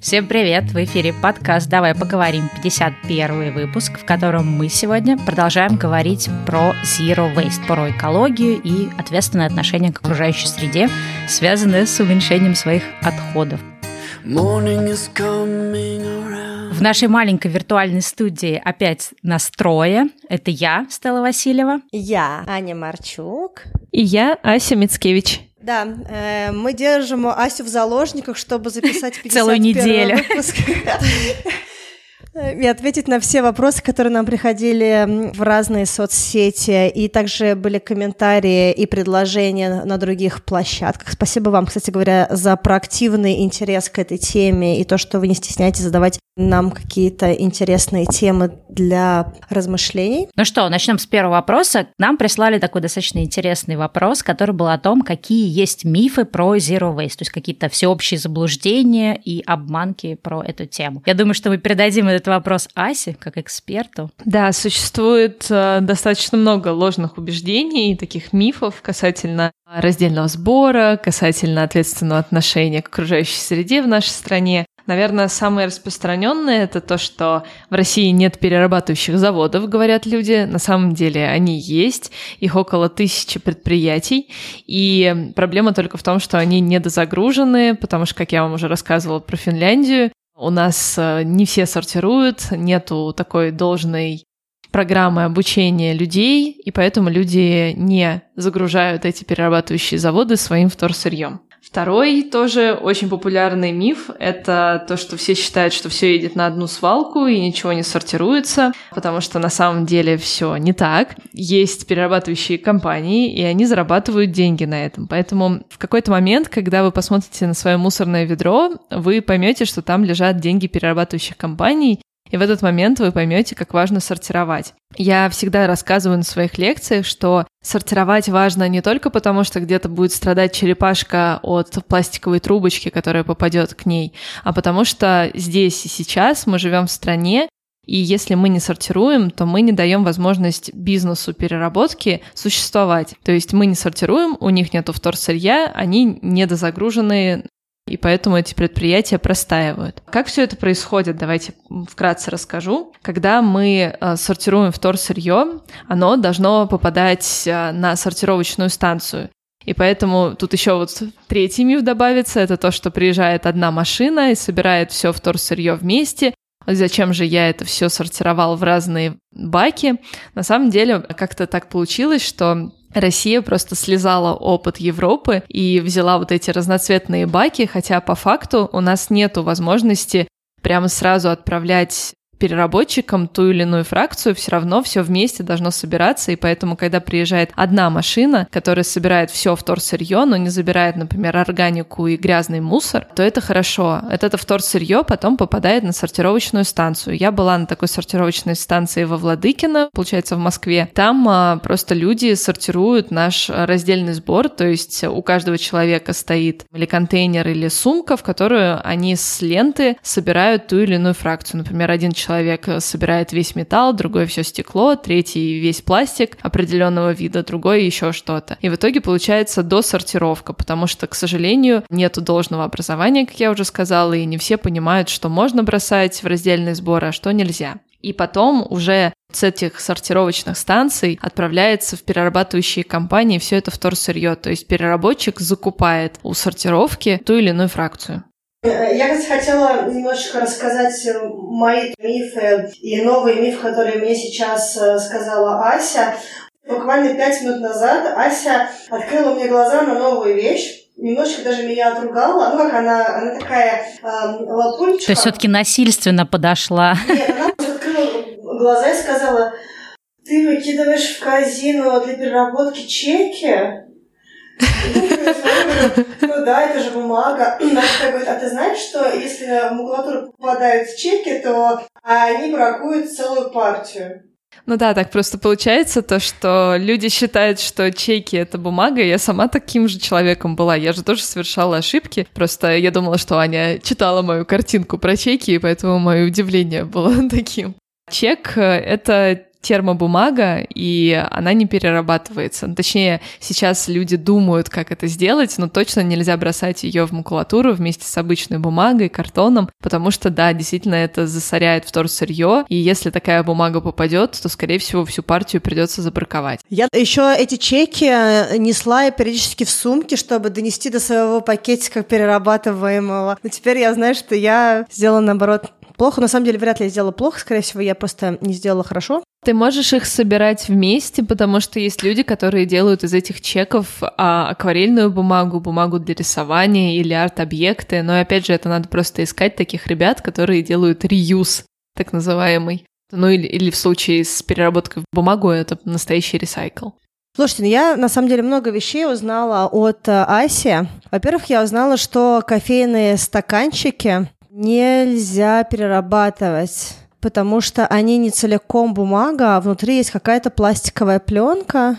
Всем привет! В эфире подкаст «Давай поговорим» 51 выпуск, в котором мы сегодня продолжаем говорить про Zero Waste, про экологию и ответственное отношение к окружающей среде, связанное с уменьшением своих отходов. В нашей маленькой виртуальной студии опять настроя. Это я, Стелла Васильева. Я, Аня Марчук. И я, Ася Мицкевич. Да, э, мы держим Асю в заложниках, чтобы записать 51 Целую неделю. выпуск. И ответить на все вопросы, которые нам приходили в разные соцсети, и также были комментарии и предложения на других площадках. Спасибо вам, кстати говоря, за проактивный интерес к этой теме и то, что вы не стесняетесь задавать нам какие-то интересные темы для размышлений. Ну что, начнем с первого вопроса. Нам прислали такой достаточно интересный вопрос, который был о том, какие есть мифы про Zero Waste, то есть какие-то всеобщие заблуждения и обманки про эту тему. Я думаю, что мы передадим этот вопрос Асе, как эксперту. Да, существует э, достаточно много ложных убеждений, таких мифов касательно раздельного сбора, касательно ответственного отношения к окружающей среде в нашей стране. Наверное, самое распространенное это то, что в России нет перерабатывающих заводов, говорят люди. На самом деле они есть, их около тысячи предприятий. И проблема только в том, что они недозагружены, потому что, как я вам уже рассказывала про Финляндию, у нас э, не все сортируют, нету такой должной программы обучения людей, и поэтому люди не загружают эти перерабатывающие заводы своим вторсырьем. Второй тоже очень популярный миф — это то, что все считают, что все едет на одну свалку и ничего не сортируется, потому что на самом деле все не так. Есть перерабатывающие компании, и они зарабатывают деньги на этом. Поэтому в какой-то момент, когда вы посмотрите на свое мусорное ведро, вы поймете, что там лежат деньги перерабатывающих компаний, и в этот момент вы поймете, как важно сортировать. Я всегда рассказываю на своих лекциях, что сортировать важно не только потому, что где-то будет страдать черепашка от пластиковой трубочки, которая попадет к ней, а потому что здесь и сейчас мы живем в стране, и если мы не сортируем, то мы не даем возможность бизнесу переработки существовать. То есть мы не сортируем, у них нету вторсырья, они недозагружены и поэтому эти предприятия простаивают. Как все это происходит, давайте вкратце расскажу. Когда мы э, сортируем вторсырье, оно должно попадать э, на сортировочную станцию. И поэтому тут еще вот третий миф добавится, это то, что приезжает одна машина и собирает все вторсырье вместе, зачем же я это все сортировал в разные баки. На самом деле как-то так получилось, что Россия просто слезала опыт Европы и взяла вот эти разноцветные баки, хотя по факту у нас нету возможности прямо сразу отправлять переработчикам ту или иную фракцию, все равно все вместе должно собираться, и поэтому, когда приезжает одна машина, которая собирает все вторсырье, но не забирает, например, органику и грязный мусор, то это хорошо. Это, это вторсырье потом попадает на сортировочную станцию. Я была на такой сортировочной станции во Владыкино, получается, в Москве. Там а, просто люди сортируют наш раздельный сбор, то есть у каждого человека стоит или контейнер, или сумка, в которую они с ленты собирают ту или иную фракцию. Например, один человек человек собирает весь металл, другой все стекло, третий весь пластик определенного вида, другой еще что-то. И в итоге получается досортировка, потому что, к сожалению, нет должного образования, как я уже сказала, и не все понимают, что можно бросать в раздельный сбор, а что нельзя. И потом уже с этих сортировочных станций отправляется в перерабатывающие компании все это вторсырье. То есть переработчик закупает у сортировки ту или иную фракцию. Я, кстати, хотела немножечко рассказать э, мои мифы и новый миф, который мне сейчас э, сказала Ася. Буквально пять минут назад Ася открыла мне глаза на новую вещь немножечко даже меня отругала. Ну, как она, она такая э, лапульчика. То есть все-таки насильственно подошла. Нет, она открыла глаза и сказала, ты выкидываешь в казину для переработки чеки? Ну да, это же бумага. А ты знаешь, что если в макулатуру попадают чеки, то они бракуют целую партию? Ну да, так просто получается то, что люди считают, что чеки — это бумага. Я сама таким же человеком была. Я же тоже совершала ошибки. Просто я думала, что Аня читала мою картинку про чеки, и поэтому мое удивление было таким. Чек — это термобумага, и она не перерабатывается. Ну, точнее, сейчас люди думают, как это сделать, но точно нельзя бросать ее в макулатуру вместе с обычной бумагой, картоном, потому что, да, действительно, это засоряет вторсырье, и если такая бумага попадет, то, скорее всего, всю партию придется забраковать. Я еще эти чеки несла периодически в сумке, чтобы донести до своего пакетика перерабатываемого. Но теперь я знаю, что я сделала, наоборот, плохо. На самом деле, вряд ли я сделала плохо, скорее всего, я просто не сделала хорошо. Ты можешь их собирать вместе, потому что есть люди, которые делают из этих чеков а, акварельную бумагу, бумагу для рисования или арт-объекты. Но опять же, это надо просто искать таких ребят, которые делают реюз, так называемый. Ну или, или в случае с переработкой в бумагу это настоящий ресайкл. Слушайте, ну я на самом деле много вещей узнала от э, Аси. Во-первых, я узнала, что кофейные стаканчики нельзя перерабатывать потому что они не целиком бумага, а внутри есть какая-то пластиковая пленка.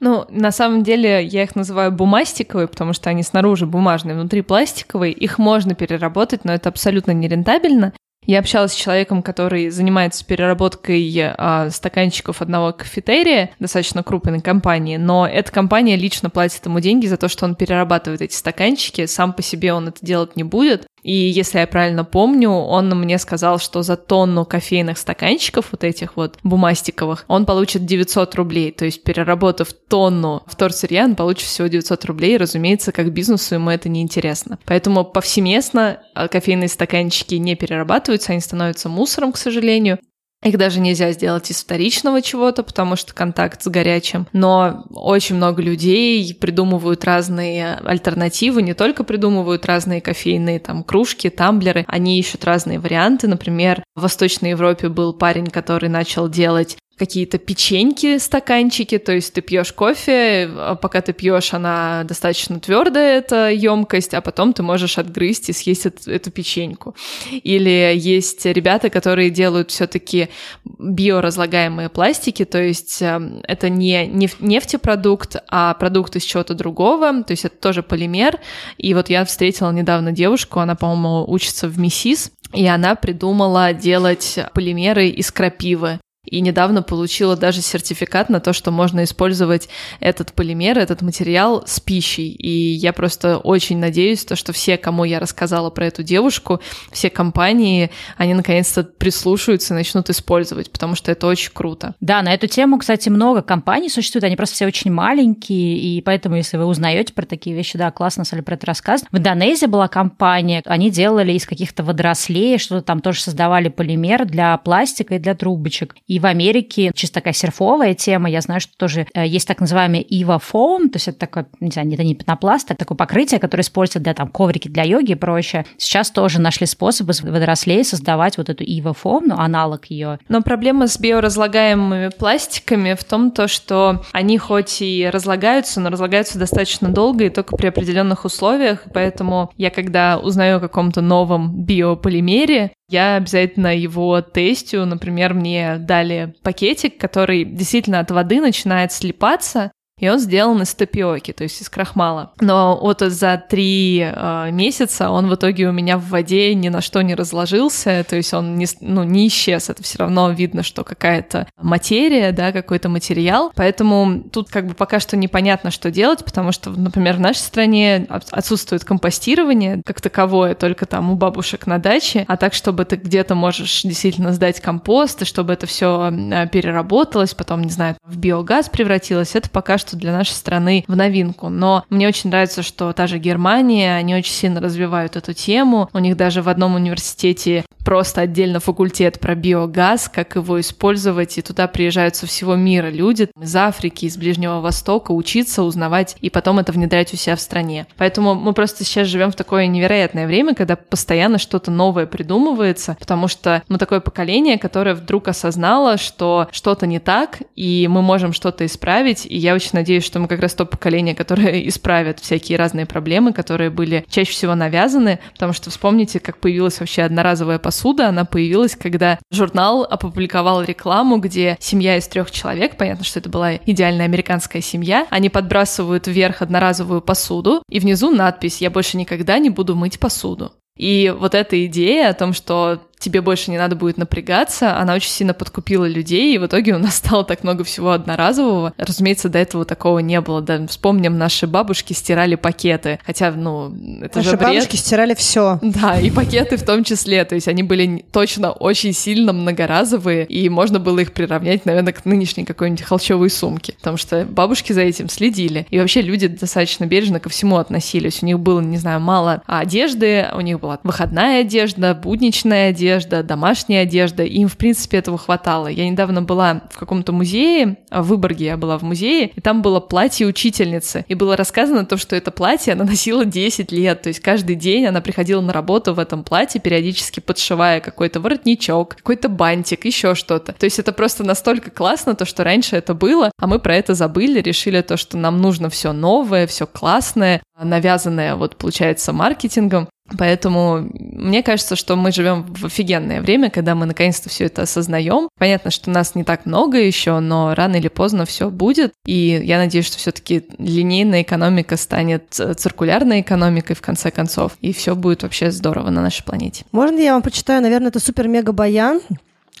Ну, на самом деле я их называю бумастиковые, потому что они снаружи бумажные, внутри пластиковые. Их можно переработать, но это абсолютно нерентабельно. Я общалась с человеком, который занимается переработкой а, стаканчиков одного кафетерия, достаточно крупной компании, но эта компания лично платит ему деньги за то, что он перерабатывает эти стаканчики, сам по себе он это делать не будет. И если я правильно помню, он мне сказал, что за тонну кофейных стаканчиков, вот этих вот бумастиковых, он получит 900 рублей. То есть, переработав тонну вторсырья, он получит всего 900 рублей. И, разумеется, как бизнесу ему это не интересно. Поэтому повсеместно а, кофейные стаканчики не перерабатываются, они становятся мусором, к сожалению. Их даже нельзя сделать из вторичного чего-то, потому что контакт с горячим. Но очень много людей придумывают разные альтернативы, не только придумывают разные кофейные там кружки, тамблеры, они ищут разные варианты. Например, в Восточной Европе был парень, который начал делать какие-то печеньки, стаканчики, то есть ты пьешь кофе, а пока ты пьешь, она достаточно твердая, эта емкость, а потом ты можешь отгрызть и съесть эту, эту печеньку. Или есть ребята, которые делают все-таки биоразлагаемые пластики, то есть эм, это не нефтепродукт, а продукт из чего-то другого, то есть это тоже полимер. И вот я встретила недавно девушку, она, по-моему, учится в МИСИС, и она придумала делать полимеры из крапивы и недавно получила даже сертификат на то, что можно использовать этот полимер, этот материал с пищей. И я просто очень надеюсь, то, что все, кому я рассказала про эту девушку, все компании, они наконец-то прислушаются и начнут использовать, потому что это очень круто. Да, на эту тему, кстати, много компаний существует, они просто все очень маленькие, и поэтому, если вы узнаете про такие вещи, да, классно, Соли про это рассказ. В Индонезии была компания, они делали из каких-то водорослей, что-то там тоже создавали полимер для пластика и для трубочек. И в Америке чисто такая серфовая тема. Я знаю, что тоже э, есть так называемый Ива Foam, то есть это такое, не знаю, это не пенопласт, а такое покрытие, которое используется для там коврики для йоги и прочее. Сейчас тоже нашли способы из водорослей создавать вот эту Ива Foam, ну, аналог ее. Но проблема с биоразлагаемыми пластиками в том, то, что они хоть и разлагаются, но разлагаются достаточно долго и только при определенных условиях, поэтому я когда узнаю о каком-то новом биополимере, я обязательно его тестю. Например, мне дали пакетик, который действительно от воды начинает слипаться, и он сделан из тапиоки, то есть из крахмала. Но вот за три э, месяца он в итоге у меня в воде ни на что не разложился, то есть он не, ну, не исчез. Это все равно видно, что какая-то материя, да, какой-то материал. Поэтому тут как бы пока что непонятно, что делать, потому что, например, в нашей стране отсутствует компостирование как таковое, только там у бабушек на даче, а так, чтобы ты где-то можешь действительно сдать компост, и чтобы это все переработалось, потом, не знаю, в биогаз превратилось, это пока что что для нашей страны в новинку. Но мне очень нравится, что та же Германия, они очень сильно развивают эту тему. У них даже в одном университете просто отдельно факультет про биогаз, как его использовать, и туда приезжают со всего мира люди из Африки, из Ближнего Востока учиться, узнавать и потом это внедрять у себя в стране. Поэтому мы просто сейчас живем в такое невероятное время, когда постоянно что-то новое придумывается, потому что мы такое поколение, которое вдруг осознало, что что-то не так, и мы можем что-то исправить, и я очень надеюсь, что мы как раз то поколение, которое исправит всякие разные проблемы, которые были чаще всего навязаны, потому что вспомните, как появилась вообще одноразовая посуда, она появилась, когда журнал опубликовал рекламу, где семья из трех человек, понятно, что это была идеальная американская семья, они подбрасывают вверх одноразовую посуду, и внизу надпись «Я больше никогда не буду мыть посуду». И вот эта идея о том, что тебе больше не надо будет напрягаться, она очень сильно подкупила людей, и в итоге у нас стало так много всего одноразового. Разумеется, до этого такого не было. Да, вспомним, наши бабушки стирали пакеты, хотя, ну, это наши же бред. бабушки стирали все. Да, и пакеты в том числе, то есть они были точно очень сильно многоразовые, и можно было их приравнять, наверное, к нынешней какой-нибудь холчевой сумке, потому что бабушки за этим следили, и вообще люди достаточно бережно ко всему относились. У них было, не знаю, мало одежды, у них была выходная одежда, будничная одежда, домашняя одежда, и им, в принципе, этого хватало. Я недавно была в каком-то музее, в Выборге я была в музее, и там было платье учительницы, и было рассказано то, что это платье она носила 10 лет, то есть каждый день она приходила на работу в этом платье, периодически подшивая какой-то воротничок, какой-то бантик, еще что-то. То есть это просто настолько классно, то, что раньше это было, а мы про это забыли, решили то, что нам нужно все новое, все классное, навязанное, вот получается, маркетингом. Поэтому мне кажется, что мы живем в офигенное время, когда мы наконец-то все это осознаем. Понятно, что нас не так много еще, но рано или поздно все будет. И я надеюсь, что все-таки линейная экономика станет циркулярной экономикой в конце концов, и все будет вообще здорово на нашей планете. Можно я вам почитаю, наверное, это супер-мега-баян?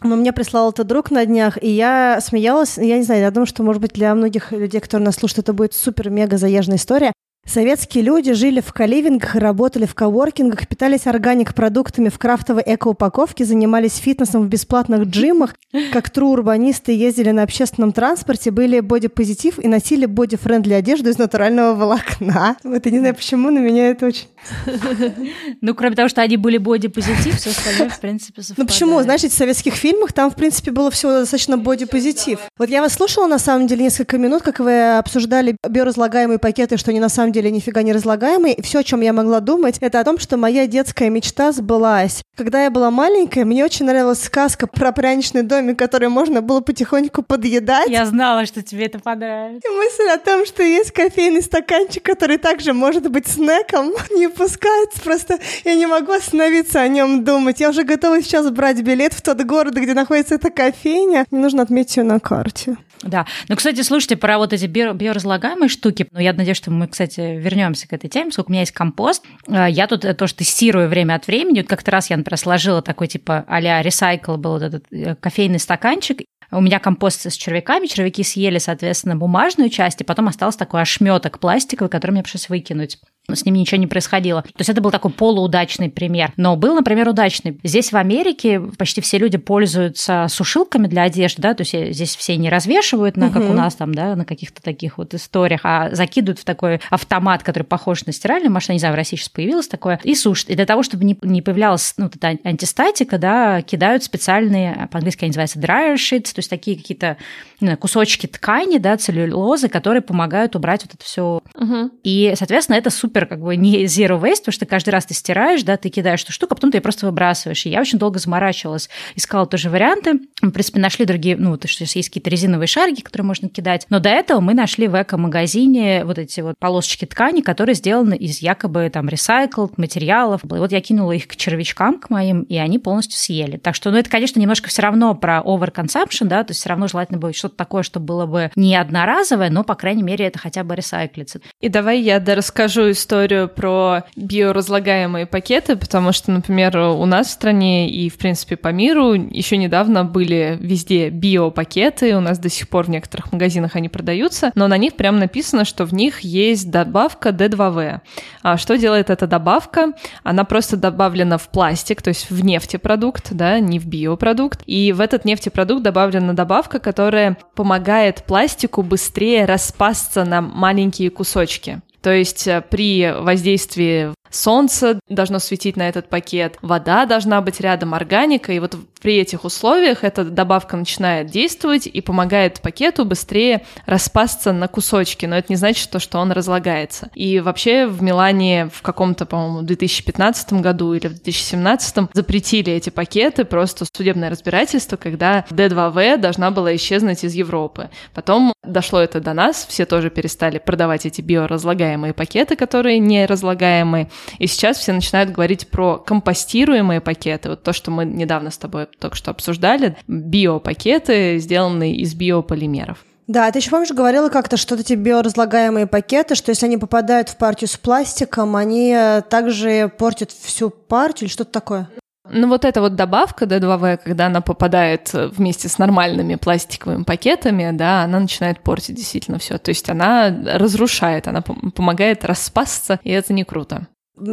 Но мне прислал это друг на днях, и я смеялась. Я не знаю, я думаю, что, может быть, для многих людей, которые нас слушают, это будет супер-мега заезженная история. Советские люди жили в каливингах, работали в коворкингах, питались органик-продуктами в крафтовой эко-упаковке, занимались фитнесом в бесплатных джимах, как тру-урбанисты ездили на общественном транспорте, были бодипозитив и носили боди-френдли одежду из натурального волокна. Вот я не знаю почему, но меня это очень... Ну, кроме того, что они были бодипозитив, все остальное, в принципе, совпадает. Ну почему? Знаешь, в советских фильмах там, в принципе, было все достаточно бодипозитив. Вот я вас слушала, на самом деле, несколько минут, как вы обсуждали биоразлагаемые пакеты, что они на самом деле нифига не разлагаемые. И все, о чем я могла думать, это о том, что моя детская мечта сбылась. Когда я была маленькая, мне очень нравилась сказка про пряничный домик, который можно было потихоньку подъедать. Я знала, что тебе это понравится. И мысль о том, что есть кофейный стаканчик, который также может быть снеком, не пускается. Просто я не могу остановиться о нем думать. Я уже готова сейчас брать билет в тот город, где находится эта кофейня. Мне нужно отметить ее на карте. Да. Ну, кстати, слушайте, про вот эти биоразлагаемые штуки, ну, я надеюсь, что мы, кстати, вернемся к этой теме, поскольку у меня есть компост. Э, я тут тоже тестирую время от времени. Вот как-то раз я, например, сложила такой, типа, а-ля recycle был вот этот э, кофейный стаканчик, у меня компост с червяками, червяки съели, соответственно, бумажную часть, и потом остался такой ошметок пластиковый, который мне пришлось выкинуть с ним ничего не происходило. То есть это был такой полуудачный пример. Но был, например, удачный. Здесь в Америке почти все люди пользуются сушилками для одежды, да, то есть здесь все не развешивают, на, как у нас там, да, на каких-то таких вот историях, а закидывают в такой автомат, который похож на стиральную машину, не знаю, в России сейчас появилось такое, и сушат. И для того, чтобы не, не появлялась ну, эта антистатика, да, кидают специальные, по-английски они называются dryer sheets, то есть такие какие-то кусочки ткани, да, целлюлозы, которые помогают убрать вот это все. Угу. И, соответственно, это супер как бы не zero waste, потому что каждый раз ты стираешь, да, ты кидаешь эту штуку, а потом ты ее просто выбрасываешь. И я очень долго заморачивалась, искала тоже варианты. Мы, в принципе, нашли другие, ну, то, что есть какие-то резиновые шарики, которые можно кидать. Но до этого мы нашли в эко-магазине вот эти вот полосочки ткани, которые сделаны из якобы там recycled материалов. И вот я кинула их к червячкам, к моим, и они полностью съели. Так что, ну, это, конечно, немножко все равно про overconsumption, да, то есть все равно желательно было что-то такое, что было бы не одноразовое, но, по крайней мере, это хотя бы ресайклится. И давай я расскажу историю про биоразлагаемые пакеты, потому что, например, у нас в стране и, в принципе, по миру еще недавно были везде биопакеты, у нас до сих пор в некоторых магазинах они продаются, но на них прям написано, что в них есть добавка D2V. А что делает эта добавка? Она просто добавлена в пластик, то есть в нефтепродукт, да, не в биопродукт, и в этот нефтепродукт добавлена добавка, которая помогает пластику быстрее распасться на маленькие кусочки. То есть э, при воздействии солнце должно светить на этот пакет, вода должна быть рядом, органика, и вот при этих условиях эта добавка начинает действовать и помогает пакету быстрее распасться на кусочки, но это не значит, что, что он разлагается. И вообще в Милане в каком-то, по-моему, 2015 году или в 2017 запретили эти пакеты, просто судебное разбирательство, когда D2V должна была исчезнуть из Европы. Потом дошло это до нас, все тоже перестали продавать эти биоразлагаемые пакеты, которые не разлагаемые, и сейчас все начинают говорить про компостируемые пакеты, вот то, что мы недавно с тобой только что обсуждали, биопакеты, сделанные из биополимеров. Да, ты еще помнишь, говорила как-то, что эти биоразлагаемые пакеты, что если они попадают в партию с пластиком, они также портят всю партию или что-то такое? Ну вот эта вот добавка D2V, когда она попадает вместе с нормальными пластиковыми пакетами, да, она начинает портить действительно все. То есть она разрушает, она помогает распасться, и это не круто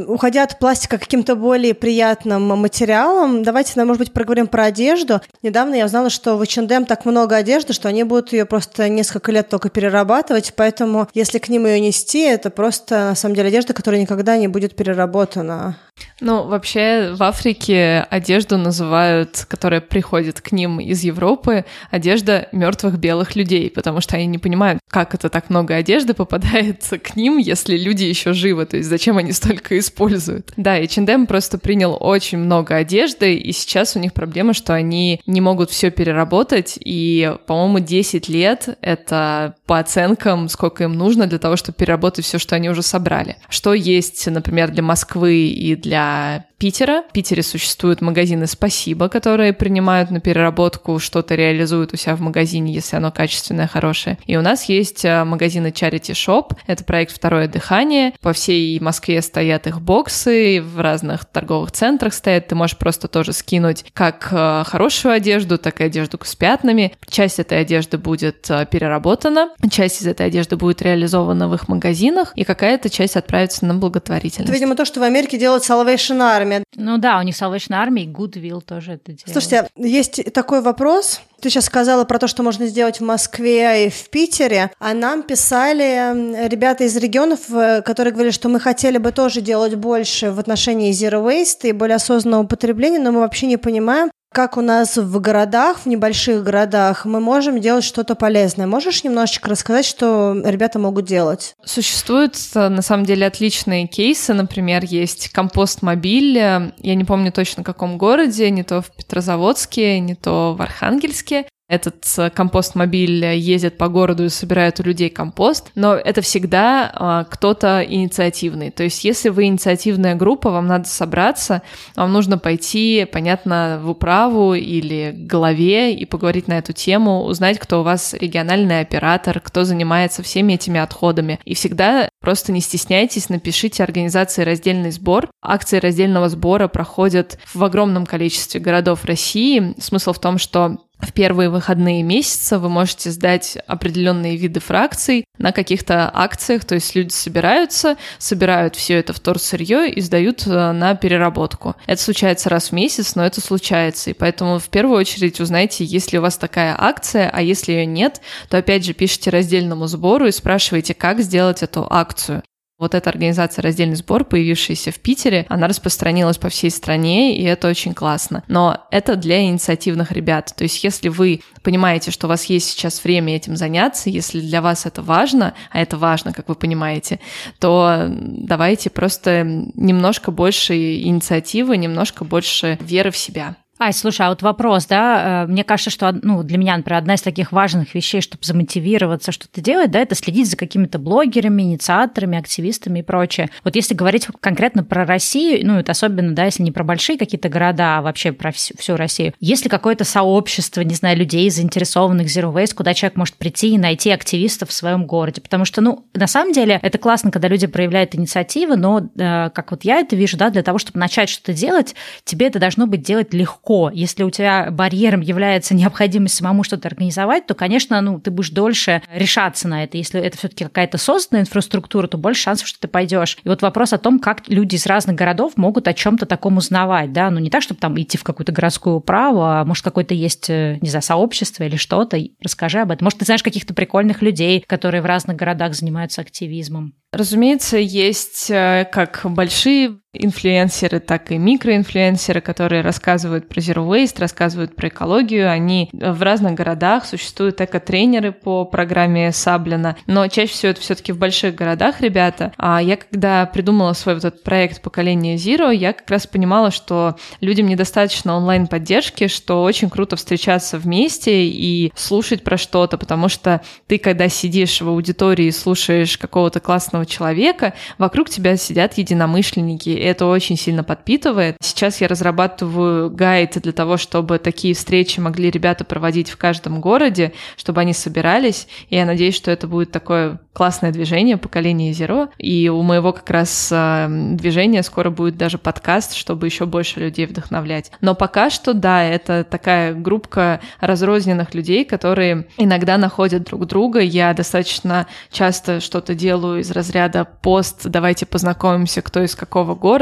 уходя от пластика каким-то более приятным материалом, давайте, может быть, проговорим про одежду. Недавно я узнала, что в H&M так много одежды, что они будут ее просто несколько лет только перерабатывать, поэтому если к ним ее нести, это просто, на самом деле, одежда, которая никогда не будет переработана. Ну, вообще, в Африке одежду называют, которая приходит к ним из Европы, одежда мертвых белых людей, потому что они не понимают, как это так много одежды попадает к ним, если люди еще живы, то есть зачем они столько используют. Да, и H&M просто принял очень много одежды, и сейчас у них проблема, что они не могут все переработать, и, по-моему, 10 лет — это по оценкам, сколько им нужно для того, чтобы переработать все, что они уже собрали. Что есть, например, для Москвы и для Питера. В Питере существуют магазины «Спасибо», которые принимают на переработку, что-то реализуют у себя в магазине, если оно качественное, хорошее. И у нас есть э, магазины Charity Shop. Это проект «Второе дыхание». По всей Москве стоят их боксы, в разных торговых центрах стоят. Ты можешь просто тоже скинуть как э, хорошую одежду, так и одежду с пятнами. Часть этой одежды будет э, переработана, часть из этой одежды будет реализована в их магазинах, и какая-то часть отправится на благотворительность. Это, видимо, то, что в Америке делают Salvation Army Army. Ну да, у них Salvation Army и Goodwill тоже это делают. Слушайте, есть такой вопрос. Ты сейчас сказала про то, что можно сделать в Москве и в Питере, а нам писали ребята из регионов, э, которые говорили, что мы хотели бы тоже делать больше в отношении zero waste и более осознанного потребления, но мы вообще не понимаем, как у нас в городах, в небольших городах, мы можем делать что-то полезное. Можешь немножечко рассказать, что ребята могут делать? Существуют, на самом деле, отличные кейсы. Например, есть компост-мобиль. Я не помню точно в каком городе, не то в Петрозаводске, не то в Архангельске. Этот э, компост-мобиль ездит по городу и собирает у людей компост, но это всегда а, кто-то инициативный. То есть, если вы инициативная группа, вам надо собраться, вам нужно пойти, понятно, в управу или к главе и поговорить на эту тему, узнать, кто у вас региональный оператор, кто занимается всеми этими отходами. И всегда просто не стесняйтесь, напишите организации раздельный сбор. Акции раздельного сбора проходят в огромном количестве городов России. Смысл в том, что в первые выходные месяца вы можете сдать определенные виды фракций на каких-то акциях, то есть люди собираются, собирают все это в торсырье и сдают э, на переработку. Это случается раз в месяц, но это случается, и поэтому в первую очередь узнайте, есть ли у вас такая акция, а если ее нет, то опять же пишите раздельному сбору и спрашивайте, как сделать эту акцию. Вот эта организация «Раздельный сбор», появившаяся в Питере, она распространилась по всей стране, и это очень классно. Но это для инициативных ребят. То есть если вы понимаете, что у вас есть сейчас время этим заняться, если для вас это важно, а это важно, как вы понимаете, то давайте просто немножко больше инициативы, немножко больше веры в себя. Ай, слушай, а вот вопрос, да, э, мне кажется, что, ну, для меня, например, одна из таких важных вещей, чтобы замотивироваться что-то делать, да, это следить за какими-то блогерами, инициаторами, активистами и прочее. Вот если говорить конкретно про Россию, ну, это особенно, да, если не про большие какие-то города, а вообще про всю, всю Россию, есть ли какое-то сообщество, не знаю, людей, заинтересованных Zero Waste, куда человек может прийти и найти активистов в своем городе? Потому что, ну, на самом деле, это классно, когда люди проявляют инициативы, но, э, как вот я это вижу, да, для того, чтобы начать что-то делать, тебе это должно быть делать легко легко. Если у тебя барьером является необходимость самому что-то организовать, то, конечно, ну, ты будешь дольше решаться на это. Если это все-таки какая-то созданная инфраструктура, то больше шансов, что ты пойдешь. И вот вопрос о том, как люди из разных городов могут о чем-то таком узнавать, да, ну не так, чтобы там идти в какую-то городскую управу, а может какое-то есть, э, не знаю, сообщество или что-то, расскажи об этом. Может, ты знаешь каких-то прикольных людей, которые в разных городах занимаются активизмом. Разумеется, есть э, как большие инфлюенсеры, так и микроинфлюенсеры, которые рассказывают про Zero Waste, рассказывают про экологию. Они в разных городах, существуют эко-тренеры по программе Саблина, но чаще всего это все таки в больших городах ребята. А я когда придумала свой вот этот проект поколения Zero, я как раз понимала, что людям недостаточно онлайн-поддержки, что очень круто встречаться вместе и слушать про что-то, потому что ты, когда сидишь в аудитории и слушаешь какого-то классного человека, вокруг тебя сидят единомышленники, это очень сильно подпитывает. Сейчас я разрабатываю гайд для того, чтобы такие встречи могли ребята проводить в каждом городе, чтобы они собирались, и я надеюсь, что это будет такое классное движение поколение Zero, и у моего как раз э, движения скоро будет даже подкаст, чтобы еще больше людей вдохновлять. Но пока что, да, это такая группка разрозненных людей, которые иногда находят друг друга. Я достаточно часто что-то делаю из разряда пост «давайте познакомимся, кто из какого города»,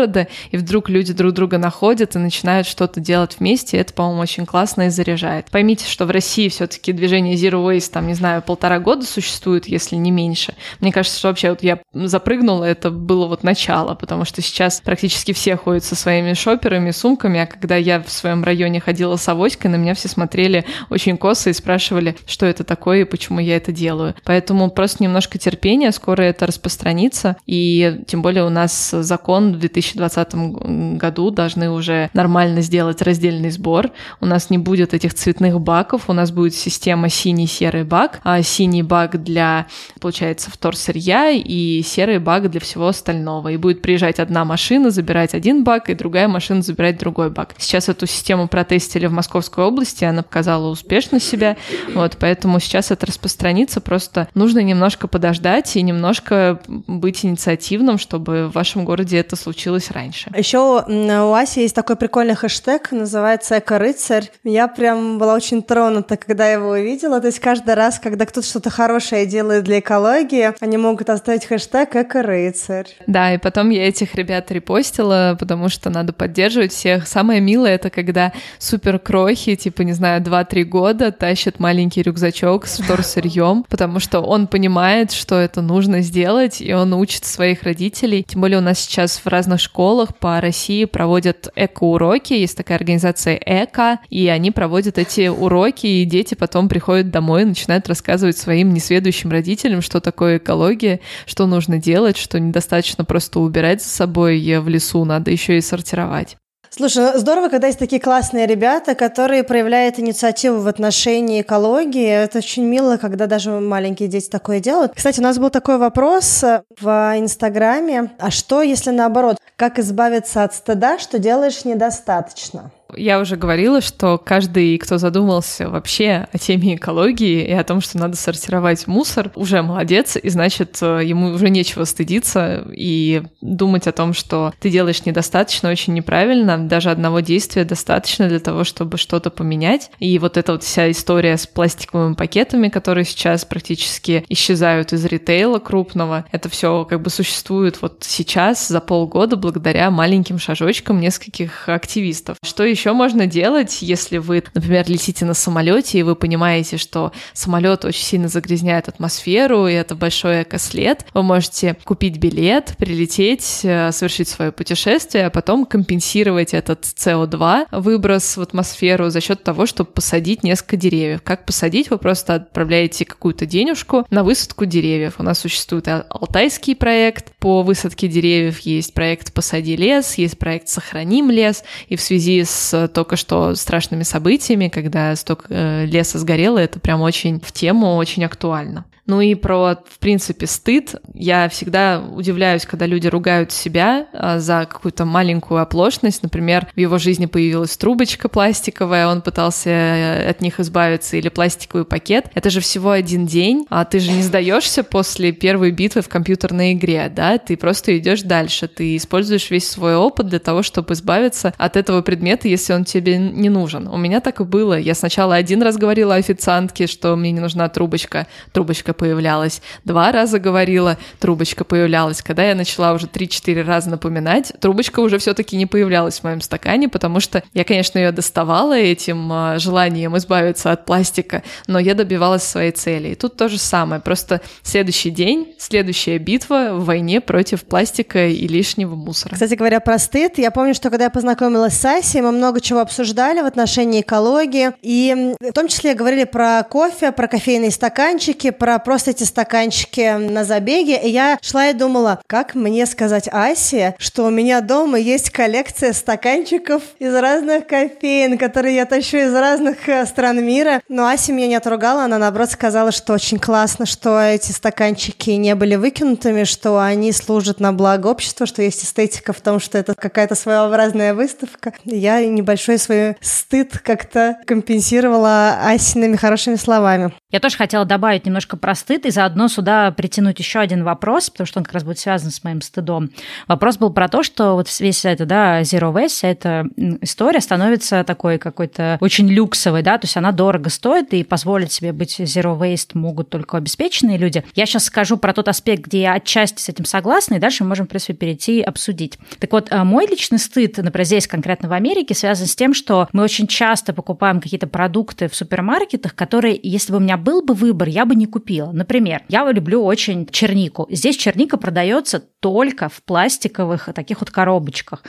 и вдруг люди друг друга находят и начинают что-то делать вместе. Это, по-моему, очень классно и заряжает. Поймите, что в России все-таки движение Zero Waste, там, не знаю, полтора года существует, если не меньше. Мне кажется, что вообще вот я запрыгнула, это было вот начало, потому что сейчас практически все ходят со своими шоперами, сумками, а когда я в своем районе ходила с авоськой, на меня все смотрели очень косо и спрашивали, что это такое и почему я это делаю. Поэтому просто немножко терпения, скоро это распространится, и тем более у нас закон в 2020 году должны уже нормально сделать раздельный сбор. У нас не будет этих цветных баков, у нас будет система синий-серый бак, а синий бак для, получается, вторсырья и серый бак для всего остального. И будет приезжать одна машина, забирать один бак, и другая машина забирать другой бак. Сейчас эту систему протестили в Московской области, она показала успешно себя, вот, поэтому сейчас это распространится, просто нужно немножко подождать и немножко быть инициативным, чтобы в вашем городе это случилось раньше. Еще у Аси есть такой прикольный хэштег, называется «Эко-рыцарь». Я прям была очень тронута, когда его увидела, то есть каждый раз, когда кто-то что-то хорошее делает для экологии, они могут оставить хэштег «Эко-рыцарь». Да, и потом я этих ребят репостила, потому что надо поддерживать всех. Самое милое — это когда супер крохи, типа, не знаю, 2-3 года тащит маленький рюкзачок с вторсырьем, потому что он понимает, что это нужно сделать, и он учит своих родителей. Тем более у нас сейчас в разных школах по России проводят эко-уроки, есть такая организация «Эко», и они проводят эти уроки, и дети потом приходят домой и начинают рассказывать своим несведущим родителям, что такое экология, что нужно делать, что недостаточно просто убирать за собой в лесу, надо еще и сортировать. Слушай, ну здорово, когда есть такие классные ребята, которые проявляют инициативу в отношении экологии. Это очень мило, когда даже маленькие дети такое делают. Кстати, у нас был такой вопрос э, в Инстаграме. А что, если наоборот? Как избавиться от стыда, что делаешь недостаточно? Я уже говорила, что каждый, кто задумался вообще о теме экологии и о том, что надо сортировать мусор, уже молодец, и значит, ему уже нечего стыдиться и думать о том, что ты делаешь недостаточно, очень неправильно. Даже одного действия достаточно для того, чтобы что-то поменять. И вот эта вот вся история с пластиковыми пакетами, которые сейчас практически исчезают из ритейла крупного, это все как бы существует вот сейчас за полгода благодаря маленьким шажочкам нескольких активистов. Что еще еще можно делать, если вы, например, летите на самолете, и вы понимаете, что самолет очень сильно загрязняет атмосферу, и это большой экослед, вы можете купить билет, прилететь, э, совершить свое путешествие, а потом компенсировать этот CO2 выброс в атмосферу за счет того, чтобы посадить несколько деревьев. Как посадить? Вы просто отправляете какую-то денежку на высадку деревьев. У нас существует алтайский проект по высадке деревьев, есть проект «Посади лес», есть проект «Сохраним лес», и в связи с только что страшными событиями, когда столько э, леса сгорело, это прям очень в тему, очень актуально. Ну и про, в принципе, стыд. Я всегда удивляюсь, когда люди ругают себя а, за какую-то маленькую оплошность. Например, в его жизни появилась трубочка пластиковая, он пытался э, от них избавиться, или пластиковый пакет. Это же всего один день, а ты же не сдаешься после первой битвы в компьютерной игре, да? Ты просто идешь дальше, ты используешь весь свой опыт для того, чтобы избавиться от этого предмета, если он тебе не нужен. У меня так и было. Я сначала один раз говорила официантке, что мне не нужна трубочка. Трубочка появлялась. Два раза говорила, трубочка появлялась. Когда я начала уже 3-4 раза напоминать, трубочка уже все-таки не появлялась в моем стакане, потому что я, конечно, ее доставала этим а, желанием избавиться от пластика, но я добивалась своей цели. И тут то же самое. Просто следующий день, следующая битва в войне против пластика и лишнего мусора. Кстати говоря, про стыд, я помню, что когда я познакомилась с Асей, мы много чего обсуждали в отношении экологии, и в том числе говорили про кофе, про кофейные стаканчики, про просто эти стаканчики на забеге, и я шла и думала, как мне сказать Асе, что у меня дома есть коллекция стаканчиков из разных кофеин, которые я тащу из разных э, стран мира, но Ася меня не отругала, она наоборот сказала, что очень классно, что эти стаканчики не были выкинутыми, что они служат на благо общества, что есть эстетика в том, что это какая-то своеобразная выставка. Я небольшой свой стыд как-то компенсировала Асиными хорошими словами. Я тоже хотела добавить немножко про стыд и заодно сюда притянуть еще один вопрос, потому что он как раз будет связан с моим стыдом. Вопрос был про то, что вот весь это, да, Zero Waste, вся эта история становится такой какой-то очень люксовой, да, то есть она дорого стоит, и позволить себе быть Zero Waste могут только обеспеченные люди. Я сейчас скажу про тот аспект, где я отчасти с этим согласна, и дальше мы можем, в принципе, перейти и обсудить. Так вот, э, мой личный стыд, например, здесь конкретно в Америке, связан с тем, что мы очень часто покупаем какие-то продукты в супермаркетах, которые, если бы у меня был бы выбор, я бы не купила. Например, я люблю очень чернику. Здесь черника продается только в пластиковых таких вот коробочках.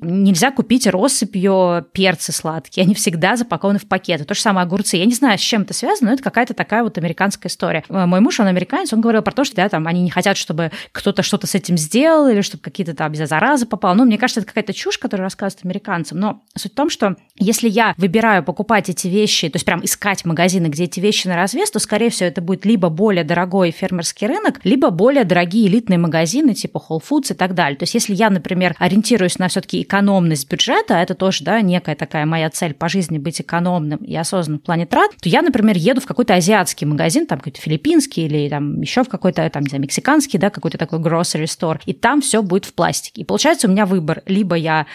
Нельзя купить россыпью перцы сладкие. Они всегда запакованы в пакеты. То же самое огурцы. Я не знаю, с чем это связано, но это какая-то такая вот американская история. Э, мой муж, он американец, он говорил про то, что да, там, они не хотят, чтобы кто-то что-то с этим сделал или чтобы какие-то там заразы попал. Ну, мне кажется, это какая-то чушь, которую рассказывают американцам. Но суть в том, что если я выбираю покупать эти вещи, то есть прям искать магазины, где эти вещи на развес, то, скорее всего, это будет либо более дорогой фермерский рынок, либо более дорогие элитные магазины типа Whole Foods и так далее. То есть если я, например, ориентируюсь на все-таки экономность бюджета, это тоже, да, некая такая моя цель по жизни быть экономным и осознанным в плане трат, то я, например, еду в какой-то азиатский магазин, там какой-то филиппинский или там еще в какой-то, там, не знаю, мексиканский, да, какой-то такой grocery store, и там все будет в пластике. И получается у меня выбор, либо я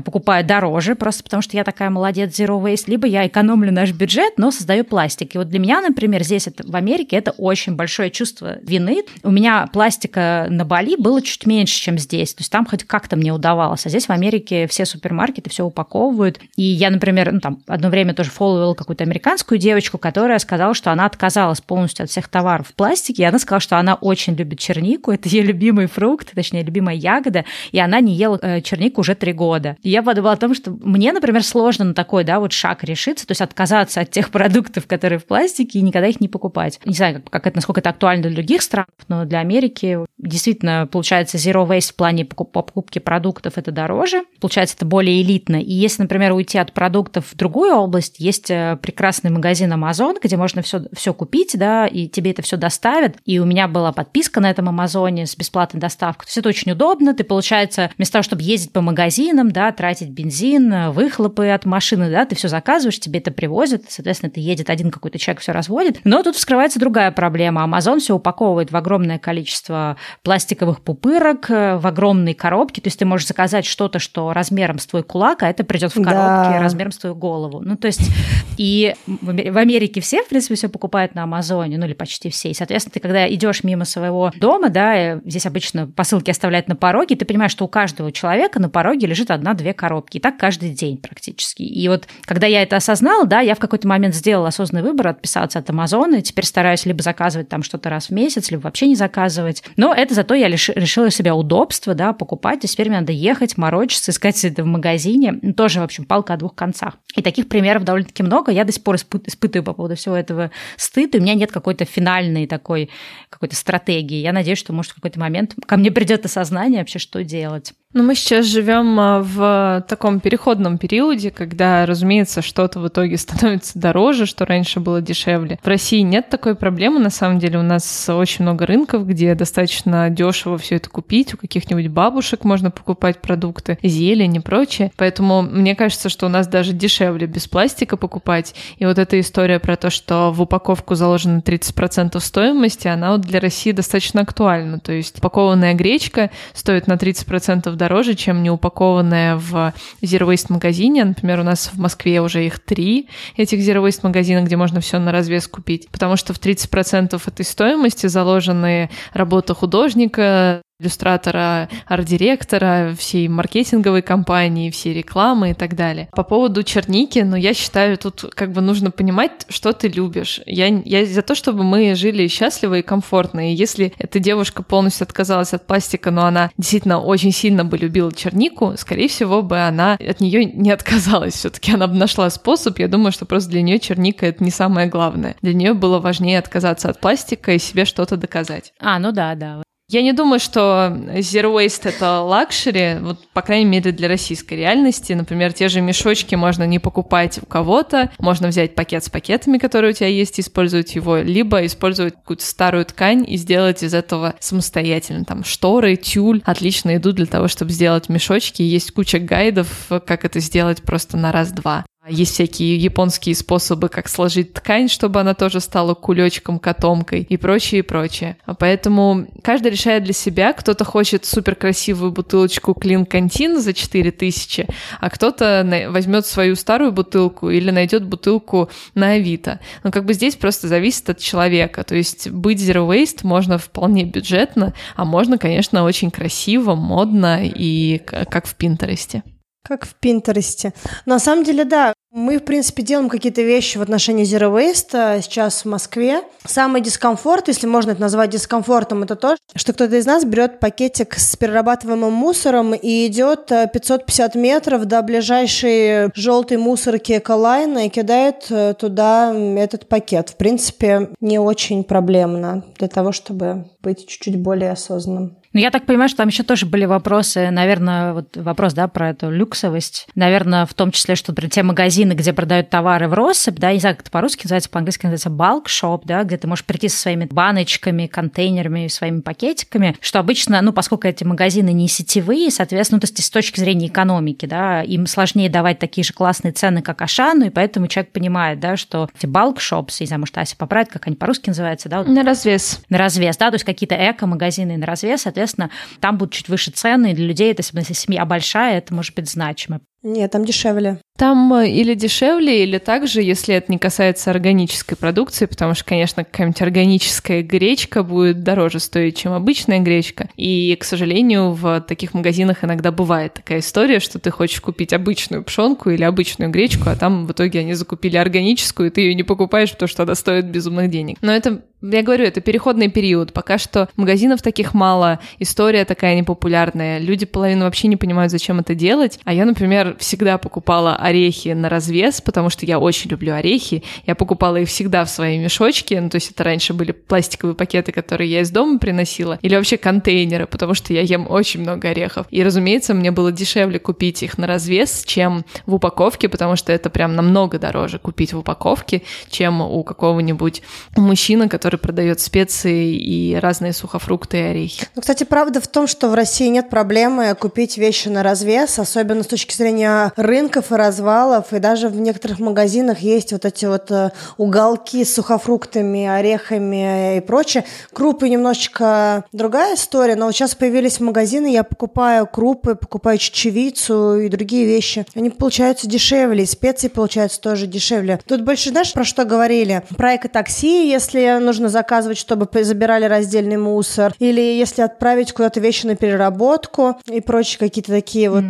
покупаю дороже, просто потому что я такая молодец Zero Waste, либо я экономлю наш бюджет, но создаю пластик. И вот для меня, например, здесь это, в Америке это очень большое чувство вины. У меня пластика на Бали было чуть меньше, чем здесь. То есть там хоть как-то мне удавалось. А здесь в Америке все супермаркеты все упаковывают. И я, например, ну, там одно время тоже фолловила какую-то американскую девочку, которая сказала, что она отказалась полностью от всех товаров в пластике. И она сказала, что она очень любит чернику. Это ее любимый фрукт, точнее, любимая ягода. И она не ела э, чернику уже три года. Я подумала о том, что мне, например, сложно на такой, да, вот шаг решиться, то есть отказаться от тех продуктов, которые в пластике, и никогда их не покупать. Не знаю, как, как это, насколько это актуально для других стран, но для Америки действительно, получается, zero waste в плане покупки продуктов это дороже, получается, это более элитно. И если, например, уйти от продуктов в другую область, есть э, прекрасный магазин Amazon, где можно все, все купить, да, и тебе это все доставят. И у меня была подписка на этом Амазоне с бесплатной доставкой. То есть это очень удобно. Ты, получается, вместо того, чтобы ездить по магазинам, да, тратить бензин, выхлопы от машины, да, ты все заказываешь, тебе это привозят, соответственно, ты едет один какой-то человек, все разводит. Но тут вскрывается другая проблема. Amazon все упаковывает в огромное количество пластиковых пупырок, в огромные коробки, то есть ты можешь заказать что-то, что размером с твой кулак, а это придет в коробке да. размером с твою голову. Ну, то есть, и в Америке все, в принципе, все покупают на Амазоне, ну или почти все. И, соответственно, ты когда идешь мимо своего дома, да, здесь обычно посылки оставляют на пороге, ты понимаешь, что у каждого человека на пороге лежит одна-две коробки. И так каждый день практически. И вот когда я это осознала, да, я в какой-то момент сделала осознанный выбор отписаться от Амазона, и теперь стараюсь либо заказывать там что-то раз в месяц, либо вообще не заказывать. Но это зато я лиш- решила себя удобства, да, покупать, и теперь мне надо ехать, морочиться, искать это в магазине. Тоже, в общем, палка о двух концах. И таких примеров довольно-таки много. Я до сих пор испытываю по поводу всего этого стыд, и у меня нет какой-то финальной такой какой-то стратегии. Я надеюсь, что, может, в какой-то момент ко мне придет осознание вообще, что делать. Ну, мы сейчас живем а, в таком переходном периоде, когда, разумеется, что-то в итоге становится дороже, что раньше было дешевле. В России нет такой проблемы, на самом деле. У нас очень много рынков, где достаточно дешево все это купить. У каких-нибудь бабушек можно покупать продукты, зелень и прочее. Поэтому мне кажется, что у нас даже дешевле без пластика покупать. И вот эта история про то, что в упаковку заложено 30% стоимости, она вот для России достаточно актуальна. То есть упакованная гречка стоит на 30% дороже, чем неупакованная в Zero Waste магазине. Например, у нас в Москве уже их три, этих Zero Waste магазина, где можно все на развес купить, потому что в 30% этой стоимости заложены работа художника, иллюстратора, арт-директора, всей маркетинговой компании, всей рекламы и так далее. По поводу черники, ну, я считаю, тут как бы нужно понимать, что ты любишь. Я, я за то, чтобы мы жили счастливо и комфортно. И если эта девушка полностью отказалась от пластика, но она действительно очень сильно бы любила чернику, скорее всего бы она от нее не отказалась. Все-таки она бы нашла способ. Я думаю, что просто для нее черника это не самое главное. Для нее было важнее отказаться от пластика и себе что-то доказать. А, ну да, да. Я не думаю, что zero waste — это luxury, вот, по крайней мере, для российской реальности. Например, те же мешочки можно не покупать у кого-то, можно взять пакет с пакетами, которые у тебя есть, использовать его, либо использовать какую-то старую ткань и сделать из этого самостоятельно. Там шторы, тюль отлично идут для того, чтобы сделать мешочки. Есть куча гайдов, как это сделать просто на раз-два. Есть всякие японские способы, как сложить ткань, чтобы она тоже стала кулечком, котомкой и прочее, и прочее. Поэтому каждый решает для себя. Кто-то хочет супер красивую бутылочку Klean Kanteen за 4000, а кто-то возьмет свою старую бутылку или найдет бутылку на Авито. Но как бы здесь просто зависит от человека. То есть быть zero waste можно вполне бюджетно, а можно, конечно, очень красиво, модно и как в Пинтересте. Как в Пинтересте. На самом деле, да, мы, в принципе, делаем какие-то вещи в отношении Zero Waste а, сейчас в Москве. Самый дискомфорт, если можно это назвать дискомфортом, это то, что кто-то из нас берет пакетик с перерабатываемым мусором и идет 550 метров до ближайшей желтой мусорки Эколайна и кидает э, туда этот пакет. В принципе, не очень проблемно для того, чтобы быть чуть-чуть более осознанным. Ну, я так понимаю, что там еще тоже были вопросы, наверное, вот вопрос, да, про эту люксовость. Наверное, в том числе, что про те магазины, где продают товары в россыпь, да, не знаю, как это по-русски называется, по-английски называется bulk shop, да, где ты можешь прийти со своими баночками, контейнерами, своими пакетиками, что обычно, ну, поскольку эти магазины не сетевые, соответственно, ну, то есть с точки зрения экономики, да, им сложнее давать такие же классные цены, как Ашану, и поэтому человек понимает, да, что эти bulk shops, не знаю, может, Ася поправит, как они по-русски называются, да? На развес. На развес, да, то есть какие-то эко-магазины на развес, соответственно, соответственно, там будут чуть выше цены, и для людей, это, если семья большая, это может быть значимо. Нет, там дешевле. Там э, или дешевле, или также, если это не касается органической продукции, потому что, конечно, какая-нибудь органическая гречка будет дороже стоить, чем обычная гречка. И, к сожалению, в таких магазинах иногда бывает такая история, что ты хочешь купить обычную пшенку или обычную гречку, а там в итоге они закупили органическую, и ты ее не покупаешь, потому что она стоит безумных денег. Но это я говорю, это переходный период. Пока что магазинов таких мало, история такая непопулярная. Люди половину вообще не понимают, зачем это делать. А я, например, всегда покупала орехи на развес, потому что я очень люблю орехи. Я покупала их всегда в свои мешочки. Ну, то есть это раньше были пластиковые пакеты, которые я из дома приносила. Или вообще контейнеры, потому что я ем очень много орехов. И, разумеется, мне было дешевле купить их на развес, чем в упаковке, потому что это прям намного дороже купить в упаковке, чем у какого-нибудь мужчины, который продает специи и разные сухофрукты и орехи. Ну, кстати, правда в том, что в России нет проблемы купить вещи на развес, особенно с точки зрения рынков и развалов, и даже в некоторых магазинах есть вот эти вот э, уголки с сухофруктами, орехами и прочее. Крупы немножечко другая история, но вот сейчас появились магазины, я покупаю крупы, покупаю чечевицу и другие вещи. Они получаются дешевле, и специи получаются тоже дешевле. Тут больше, знаешь, про что говорили? Про экотакси, если нужно заказывать, чтобы забирали раздельный мусор, или если отправить куда-то вещи на переработку и прочие какие-то такие вот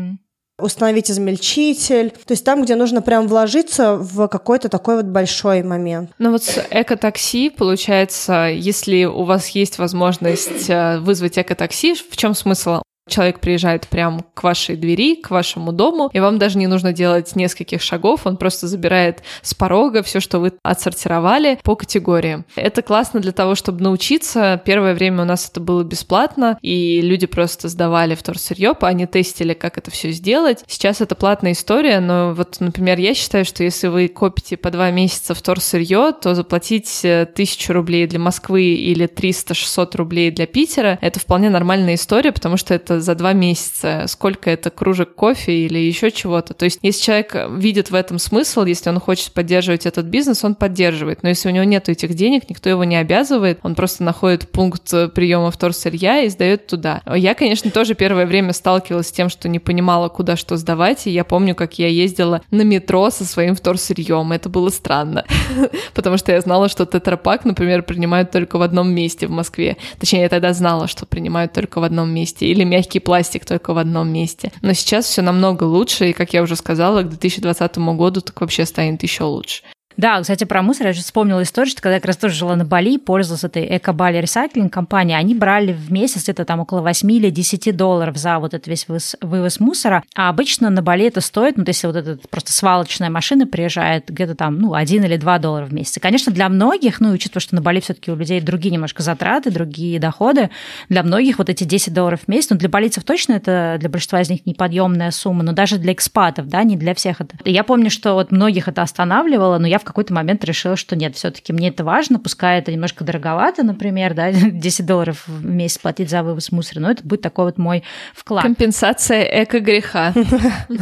установить измельчитель. То есть там, где нужно прям вложиться в какой-то такой вот большой момент. Ну вот с экотакси, получается, если у вас есть возможность э, вызвать экотакси, в чем смысл? Человек приезжает прямо к вашей двери, к вашему дому, и вам даже не нужно делать нескольких шагов, он просто забирает с порога все, что вы отсортировали по категориям. Это классно для того, чтобы научиться. Первое время у нас это было бесплатно, и люди просто сдавали вторсырье, они тестили, как это все сделать. Сейчас это платная история, но вот, например, я считаю, что если вы копите по два месяца вторсырье, то заплатить э, тысячу рублей для Москвы или 300-600 рублей для Питера — это вполне нормальная история, потому что это это за два месяца, сколько это кружек кофе или еще чего-то. То есть, если человек видит в этом смысл, если он хочет поддерживать этот бизнес, он поддерживает. Но если у него нет этих денег, никто его не обязывает, он просто находит пункт приема вторсырья и сдает туда. Я, конечно, тоже первое время сталкивалась с тем, что не понимала, куда что сдавать, и я помню, как я ездила на метро со своим вторсырьем. Это было странно, потому что я знала, что тетрапак, например, принимают только в одном месте в Москве. Точнее, я тогда знала, что принимают только в одном месте, или мягкий пластик только в одном месте. Но сейчас все намного лучше, и, как я уже сказала, к 2020 году так вообще станет еще лучше. Да, кстати, про мусор я же вспомнила историю, что когда я как раз тоже жила на Бали, пользовалась этой Эко-Бали Recycling компанией, они брали в месяц где-то там около 8 или 10 долларов за вот этот весь вывоз, вывоз мусора, а обычно на Бали это стоит, ну, то есть вот эта просто свалочная машина приезжает где-то там, ну, 1 или 2 доллара в месяц. И, конечно, для многих, ну, учитывая, что на Бали все таки у людей другие немножко затраты, другие доходы, для многих вот эти 10 долларов в месяц, ну, для балийцев точно это для большинства из них неподъемная сумма, но даже для экспатов, да, не для всех это. И я помню, что вот многих это останавливало, но я в какой-то момент решила, что нет, все-таки мне это важно, пускай это немножко дороговато, например, да, 10 долларов в месяц платить за вывоз мусора, но это будет такой вот мой вклад. Компенсация эко-греха.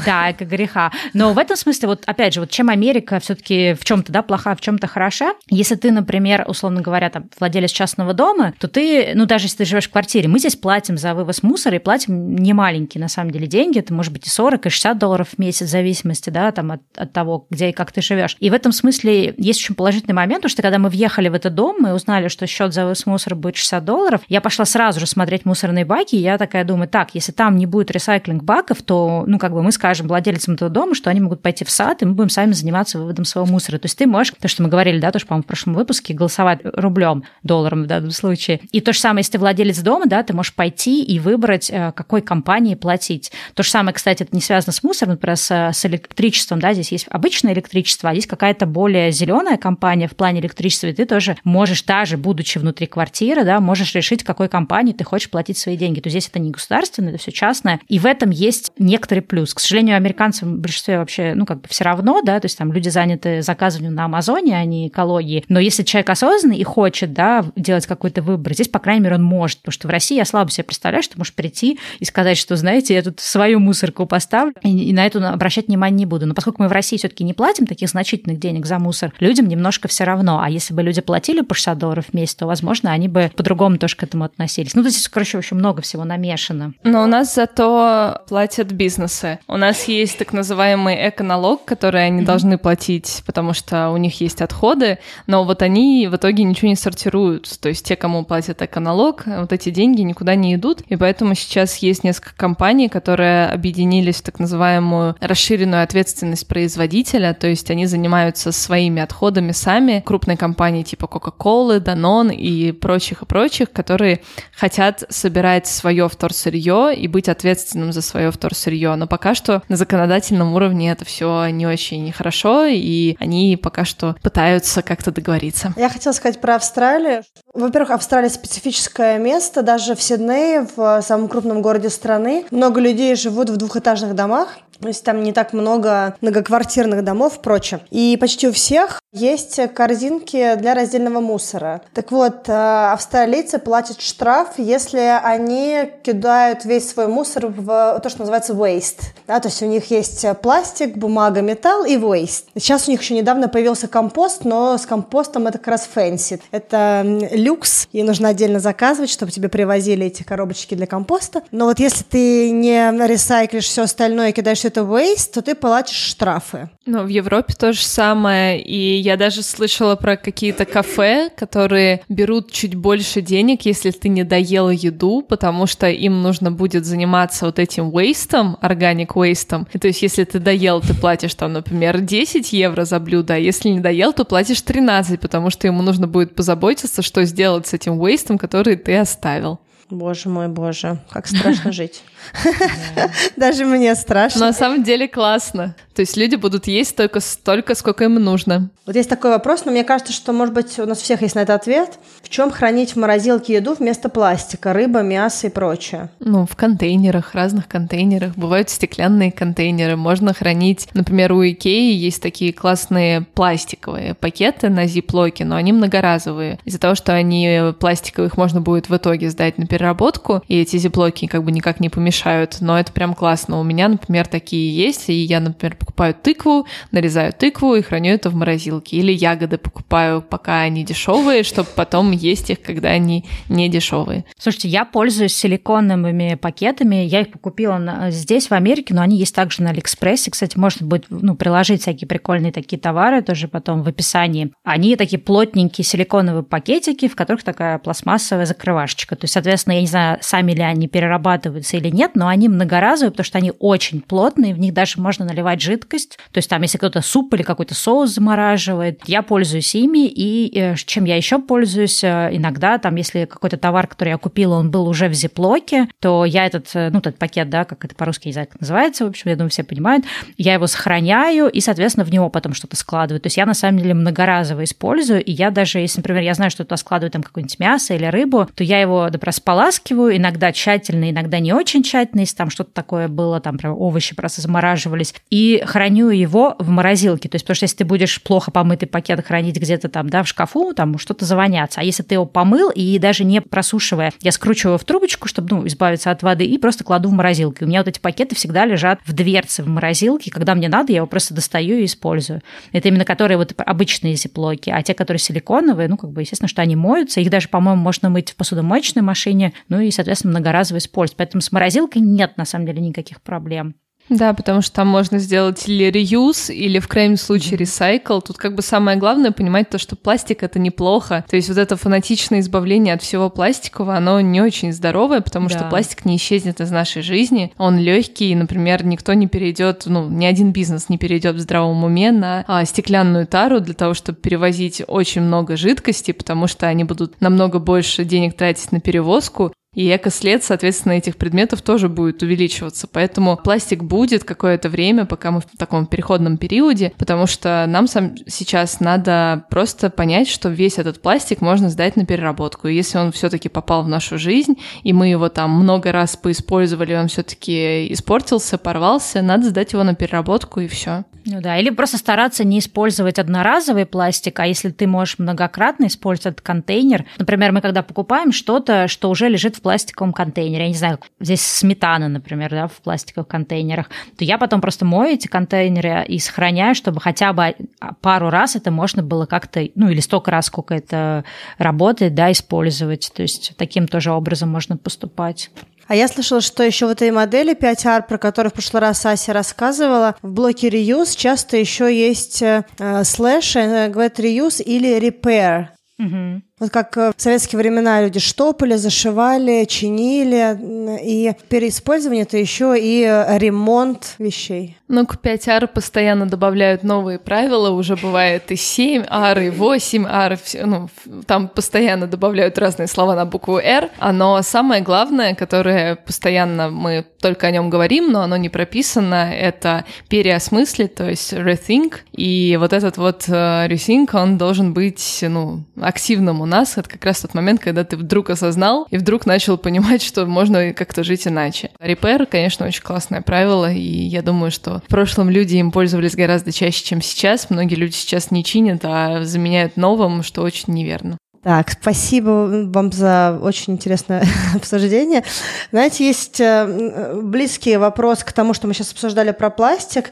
Да, эко-греха. Но в этом смысле, вот опять же, вот чем Америка все-таки в чем-то, да, плоха, в чем-то хороша, если ты, например, условно говоря, там, владелец частного дома, то ты, ну, даже если ты живешь в квартире, мы здесь платим за вывоз мусора и платим не маленькие, на самом деле, деньги, это может быть и 40, и 60 долларов в месяц, в зависимости, да, там, от, от того, где и как ты живешь. И в этом смысле есть очень положительный момент, потому что когда мы въехали в этот дом, мы узнали, что счет за вывоз мусора будет 60 долларов. Я пошла сразу же смотреть мусорные баки, и я такая думаю, так, если там не будет ресайклинг баков, то, ну, как бы мы скажем владельцам этого дома, что они могут пойти в сад, и мы будем сами заниматься выводом своего мусора. То есть ты можешь, то, что мы говорили, да, тоже, по-моему, в прошлом выпуске, голосовать рублем, долларом в данном случае. И то же самое, если ты владелец дома, да, ты можешь пойти и выбрать, э, какой компании платить. То же самое, кстати, это не связано с мусором, например, с, с электричеством, да, здесь есть обычное электричество, а здесь какая-то более зеленая компания в плане электричества, и ты тоже можешь, даже будучи внутри квартиры, да, можешь решить, какой компании ты хочешь платить свои деньги. То есть здесь это не государственное, это все частное. И в этом есть некоторый плюс. К сожалению, американцам в большинстве вообще, ну, как бы все равно, да, то есть там люди заняты заказыванием на Амазоне, а не экологией. Но если человек осознанный и хочет, да, делать какой-то выбор, здесь, по крайней мере, он может. Потому что в России я слабо себе представляю, что можешь прийти и сказать, что, знаете, я тут свою мусорку поставлю, и, и на эту обращать внимание не буду. Но поскольку мы в России все-таки не платим таких значительных денег за мусор, людям немножко все равно. А если бы люди платили по 60 долларов в месяц, то, возможно, они бы по-другому тоже к этому относились. Ну, здесь, короче, очень много всего намешано. Но у нас зато платят бизнесы. У нас есть так называемый эконалог, который они mm-hmm. должны платить, потому что у них есть отходы, но вот они в итоге ничего не сортируют. То есть те, кому платят эконалог, вот эти деньги никуда не идут, и поэтому сейчас есть несколько компаний, которые объединились в так называемую расширенную ответственность производителя, то есть они занимаются своими отходами сами, крупные компании типа Coca-Cola, Danone и прочих и прочих, которые хотят собирать свое вторсырье и быть ответственным за свое вторсырье. Но пока что на законодательном уровне это все не очень хорошо, и они пока что пытаются как-то договориться. Я хотела сказать про Австралию. Во-первых, Австралия специфическое место. Даже в Сиднее, в самом крупном городе страны, много людей живут в двухэтажных домах. То есть там не так много многоквартирных домов и прочее. И почти у всех есть корзинки для раздельного мусора. Так вот, э, австралийцы платят штраф, если они кидают весь свой мусор в то, что называется waste. Да, то есть у них есть пластик, бумага, металл и waste. Сейчас у них еще недавно появился компост, но с компостом это как раз fancy. Это люкс, и нужно отдельно заказывать, чтобы тебе привозили эти коробочки для компоста. Но вот если ты не ресайклишь все остальное и кидаешь это waste, то ты платишь штрафы. Ну, в Европе то же самое, и я даже слышала про какие-то кафе, которые берут чуть больше денег, если ты не доел еду, потому что им нужно будет заниматься вот этим вейстом, органик вейстом. И то есть, если ты доел, ты платишь там, например, 10 евро за блюдо, а если не доел, то платишь 13, потому что ему нужно будет позаботиться, что сделать с этим вейстом, который ты оставил. Боже мой, боже, как страшно жить. Даже мне страшно. На самом деле классно. То есть люди будут есть только столько, сколько им нужно. Вот есть такой вопрос, но мне кажется, что, может быть, у нас всех есть на это ответ. В чем хранить в морозилке еду вместо пластика? Рыба, мясо и прочее. Ну, в контейнерах, разных контейнерах. Бывают стеклянные контейнеры. Можно хранить, например, у Икеи есть такие классные пластиковые пакеты на зиплоке, но они многоразовые. Из-за того, что они пластиковые, их можно будет в итоге сдать на переработку, и эти зиплоки как бы никак не помешают, но это прям классно. У меня, например, такие есть, и я, например, покупаю тыкву, нарезаю тыкву и храню это в морозилке. Или ягоды покупаю, пока они дешевые, чтобы потом есть их, когда они не дешевые. Слушайте, я пользуюсь силиконовыми пакетами, я их покупила здесь, в Америке, но они есть также на Алиэкспрессе. Кстати, можно будет ну, приложить всякие прикольные такие товары тоже потом в описании. Они такие плотненькие силиконовые пакетики, в которых такая пластмассовая закрывашечка. То есть, соответственно, я не знаю, сами ли они перерабатываются или нет, но они многоразовые, потому что они очень плотные, в них даже можно наливать жидкость. То есть там, если кто-то суп или какой-то соус замораживает, я пользуюсь ими, и э, чем я еще пользуюсь, э, иногда там, если какой-то товар, который я купила, он был уже в зиплоке, то я этот, э, ну, этот пакет, да, как это по-русски, не знаю, как называется, в общем, я думаю, все понимают, я его сохраняю, и, соответственно, в него потом что-то складываю. То есть я, на самом деле, многоразово использую, и я даже, если, например, я знаю, что туда складываю там какое-нибудь мясо или рыбу, то я его, например, споласкиваю, иногда тщательно, иногда не очень тщательно, если там что-то такое было, там, например, овощи просто замораживались, и храню его в морозилке. То есть, потому что если ты будешь плохо помытый пакет хранить где-то там, да, в шкафу, там что-то завоняться. А если ты его помыл и даже не просушивая, я скручиваю в трубочку, чтобы, ну, избавиться от воды, и просто кладу в морозилку. И у меня вот эти пакеты всегда лежат в дверце в морозилке. Когда мне надо, я его просто достаю и использую. Это именно которые вот обычные зиплоки, а те, которые силиконовые, ну, как бы, естественно, что они моются. Их даже, по-моему, можно мыть в посудомоечной машине, ну и, соответственно, многоразово использовать. Поэтому с морозилкой нет, на самом деле, никаких проблем. Да, потому что там можно сделать или реюз, или в крайнем случае ресайкл. Тут как бы самое главное понимать то, что пластик — это неплохо. То есть вот это фанатичное избавление от всего пластикового, оно не очень здоровое, потому да. что пластик не исчезнет из нашей жизни. Он легкий, например, никто не перейдет, ну, ни один бизнес не перейдет в здравом уме на а, стеклянную тару для того, чтобы перевозить очень много жидкости, потому что они будут намного больше денег тратить на перевозку. И экослед, соответственно, этих предметов тоже будет увеличиваться. Поэтому пластик будет какое-то время, пока мы в таком переходном периоде, потому что нам сам сейчас надо просто понять, что весь этот пластик можно сдать на переработку. И если он все-таки попал в нашу жизнь, и мы его там много раз поиспользовали, он все-таки испортился, порвался, надо сдать его на переработку и все. Ну да, или просто стараться не использовать одноразовый пластик, а если ты можешь многократно использовать этот контейнер. Например, мы когда покупаем что-то, что уже лежит в пластиковом контейнере, я не знаю, здесь сметана, например, да, в пластиковых контейнерах, то я потом просто мою эти контейнеры и сохраняю, чтобы хотя бы пару раз это можно было как-то, ну или столько раз, сколько это работает, да, использовать. То есть таким тоже образом можно поступать. А я слышала, что еще в этой модели 5R, про которую в прошлый раз Ася рассказывала, в блоке Reuse часто еще есть э, слэш, э, говорят Reuse или Repair. Угу. Вот как э, в советские времена люди штопали, зашивали, чинили, и переиспользование это еще и э, ремонт вещей. Ну, к 5R постоянно добавляют новые правила, уже бывает и 7R, и 8R, ну, там постоянно добавляют разные слова на букву R, но самое главное, которое постоянно мы только о нем говорим, но оно не прописано, это переосмыслить, то есть rethink, и вот этот вот э, rethink, он должен быть, ну, активным у нас, это как раз тот момент, когда ты вдруг осознал и вдруг начал понимать, что можно как-то жить иначе. Repair, конечно, очень классное правило, и я думаю, что в прошлом люди им пользовались гораздо чаще, чем сейчас. Многие люди сейчас не чинят, а заменяют новым, что очень неверно. Так, спасибо вам за очень интересное обсуждение. Знаете, есть э, близкий вопрос к тому, что мы сейчас обсуждали про пластик.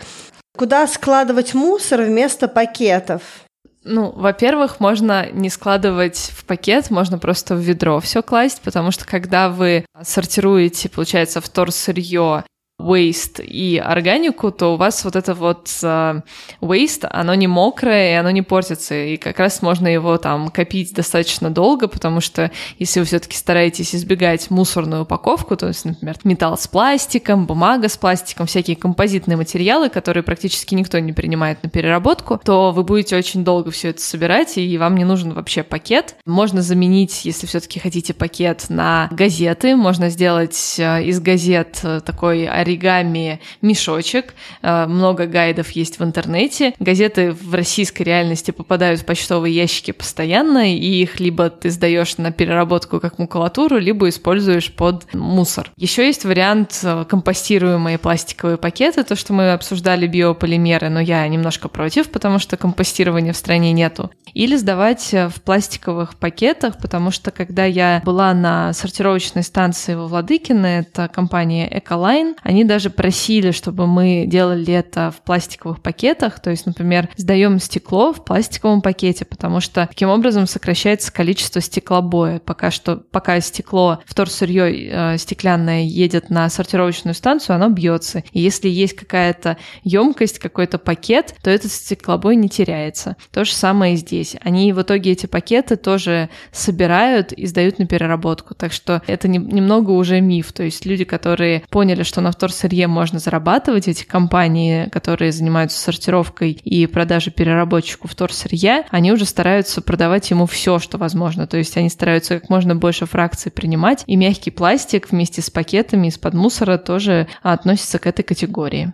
Куда складывать мусор вместо пакетов? Ну, во-первых, можно не складывать в пакет, можно просто в ведро все класть, потому что когда вы сортируете, получается, вторсырье waste и органику, то у вас вот это вот uh, waste, оно не мокрое, и оно не портится, и как раз можно его там копить достаточно долго, потому что если вы все-таки стараетесь избегать мусорную упаковку, то есть, например, металл с пластиком, бумага с пластиком, всякие композитные материалы, которые практически никто не принимает на переработку, то вы будете очень долго все это собирать, и вам не нужен вообще пакет. Можно заменить, если все-таки хотите пакет, на газеты, можно сделать э, из газет э, такой оригами мешочек. Э, много гайдов есть в интернете. Газеты в российской реальности попадают в почтовые ящики постоянно, и их либо ты сдаешь на переработку как макулатуру, либо используешь под мусор. Еще есть вариант э, компостируемые пластиковые пакеты, то, что мы обсуждали биополимеры, но я немножко против, потому что компостирования в стране нету. Или сдавать э, в пластиковых пакетах, потому что когда я была на сортировочной станции во Владыкино, это компания Ecoline, они даже просили, чтобы мы делали это в пластиковых пакетах, то есть, например, сдаем стекло в пластиковом пакете, потому что таким образом сокращается количество стеклобоя. Пока что, пока стекло, вторсырье э, стеклянное едет на сортировочную станцию, оно бьется. И если есть какая-то емкость, какой-то пакет, то этот стеклобой не теряется. То же самое и здесь. Они в итоге эти пакеты тоже собирают и сдают на переработку. Так что это не, немного уже миф. То есть люди, которые поняли, что на вторсырье можно зарабатывать, эти компании, которые занимаются сортировкой и продажей переработчику вторсырья, они уже стараются продавать ему все, что возможно. То есть они стараются как можно больше фракций принимать, и мягкий пластик вместе с пакетами из-под мусора тоже относится к этой категории.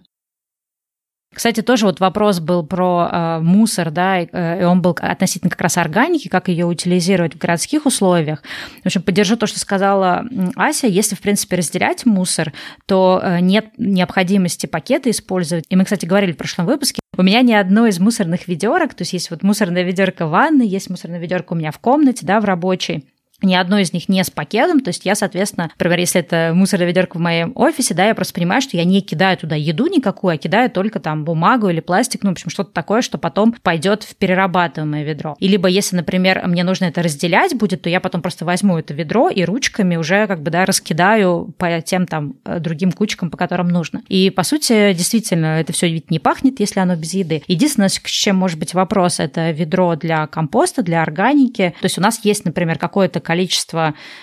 Кстати, тоже вот вопрос был про э, мусор, да, и, э, и он был относительно как раз органики, как ее утилизировать в городских условиях. В общем, поддержу то, что сказала Ася. Если, в принципе, разделять мусор, то э, нет необходимости пакеты использовать. И мы, кстати, говорили в прошлом выпуске, у меня ни одно из мусорных ведерок, то есть есть вот мусорная ведерко в ванной, есть мусорная ведерко у меня в комнате, да, в рабочей ни одно из них не с пакетом, то есть я, соответственно, например, если это мусорная ведерко в моем офисе, да, я просто понимаю, что я не кидаю туда еду никакую, а кидаю только там бумагу или пластик, ну, в общем, что-то такое, что потом пойдет в перерабатываемое ведро. И либо если, например, мне нужно это разделять будет, то я потом просто возьму это ведро и ручками уже как бы, да, раскидаю по тем там э, другим кучкам, по которым нужно. И, по сути, действительно, это все ведь не пахнет, если оно без еды. Единственное, с чем может быть вопрос, это ведро для компоста, для органики. То есть у нас есть, например, какое-то количество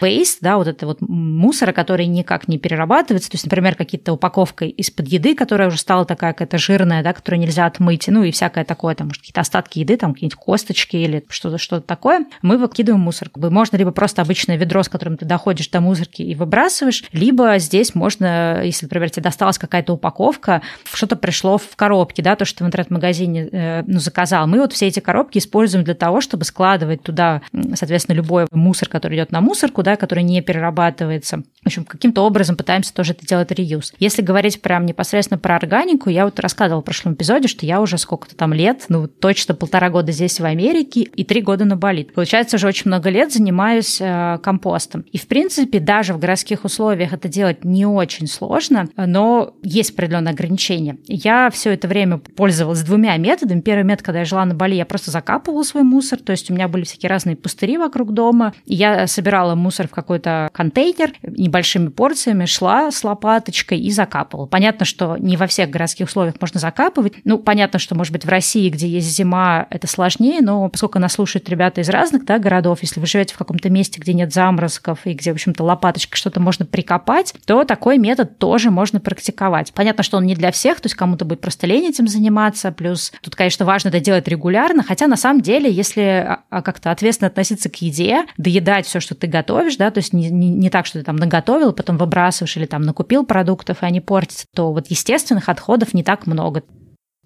waste, да, вот это вот мусора, который никак не перерабатывается, то есть, например, какие-то упаковка из-под еды, которая уже стала такая какая-то жирная, да, которую нельзя отмыть, ну и всякое такое, там, может, какие-то остатки еды, там, какие-нибудь косточки или что-то что такое, мы выкидываем мусор. Можно либо просто обычное ведро, с которым ты доходишь до мусорки и выбрасываешь, либо здесь можно, если, например, тебе досталась какая-то упаковка, что-то пришло в коробке, да, то, что в интернет-магазине э, ну, заказал. Мы вот все эти коробки используем для того, чтобы складывать туда, соответственно, любой мусор, который идет на мусорку, да, который не перерабатывается. В общем, каким-то образом пытаемся тоже это делать реюз. Если говорить прям непосредственно про органику, я вот рассказывала в прошлом эпизоде, что я уже сколько-то там лет, ну, точно полтора года здесь в Америке и три года на Бали. Получается, уже очень много лет занимаюсь э, компостом. И, в принципе, даже в городских условиях это делать не очень сложно, но есть определенные ограничения. Я все это время пользовалась двумя методами. Первый метод, когда я жила на Бали, я просто закапывала свой мусор, то есть у меня были всякие разные пустыри вокруг дома, и я собирала мусор в какой-то контейнер небольшими порциями, шла с лопаточкой и закапывала. Понятно, что не во всех городских условиях можно закапывать. Ну, понятно, что, может быть, в России, где есть зима, это сложнее, но поскольку нас слушают ребята из разных да, городов, если вы живете в каком-то месте, где нет заморозков и где, в общем-то, лопаточкой что-то можно прикопать, то такой метод тоже можно практиковать. Понятно, что он не для всех, то есть кому-то будет просто лень этим заниматься, плюс тут, конечно, важно это делать регулярно, хотя на самом деле, если а, а, как-то ответственно относиться к еде, доедать все, что ты готовишь, да, то есть не, не, не так, что ты там наготовил, потом выбрасываешь или там накупил продуктов, и они портятся, то вот естественных отходов не так много.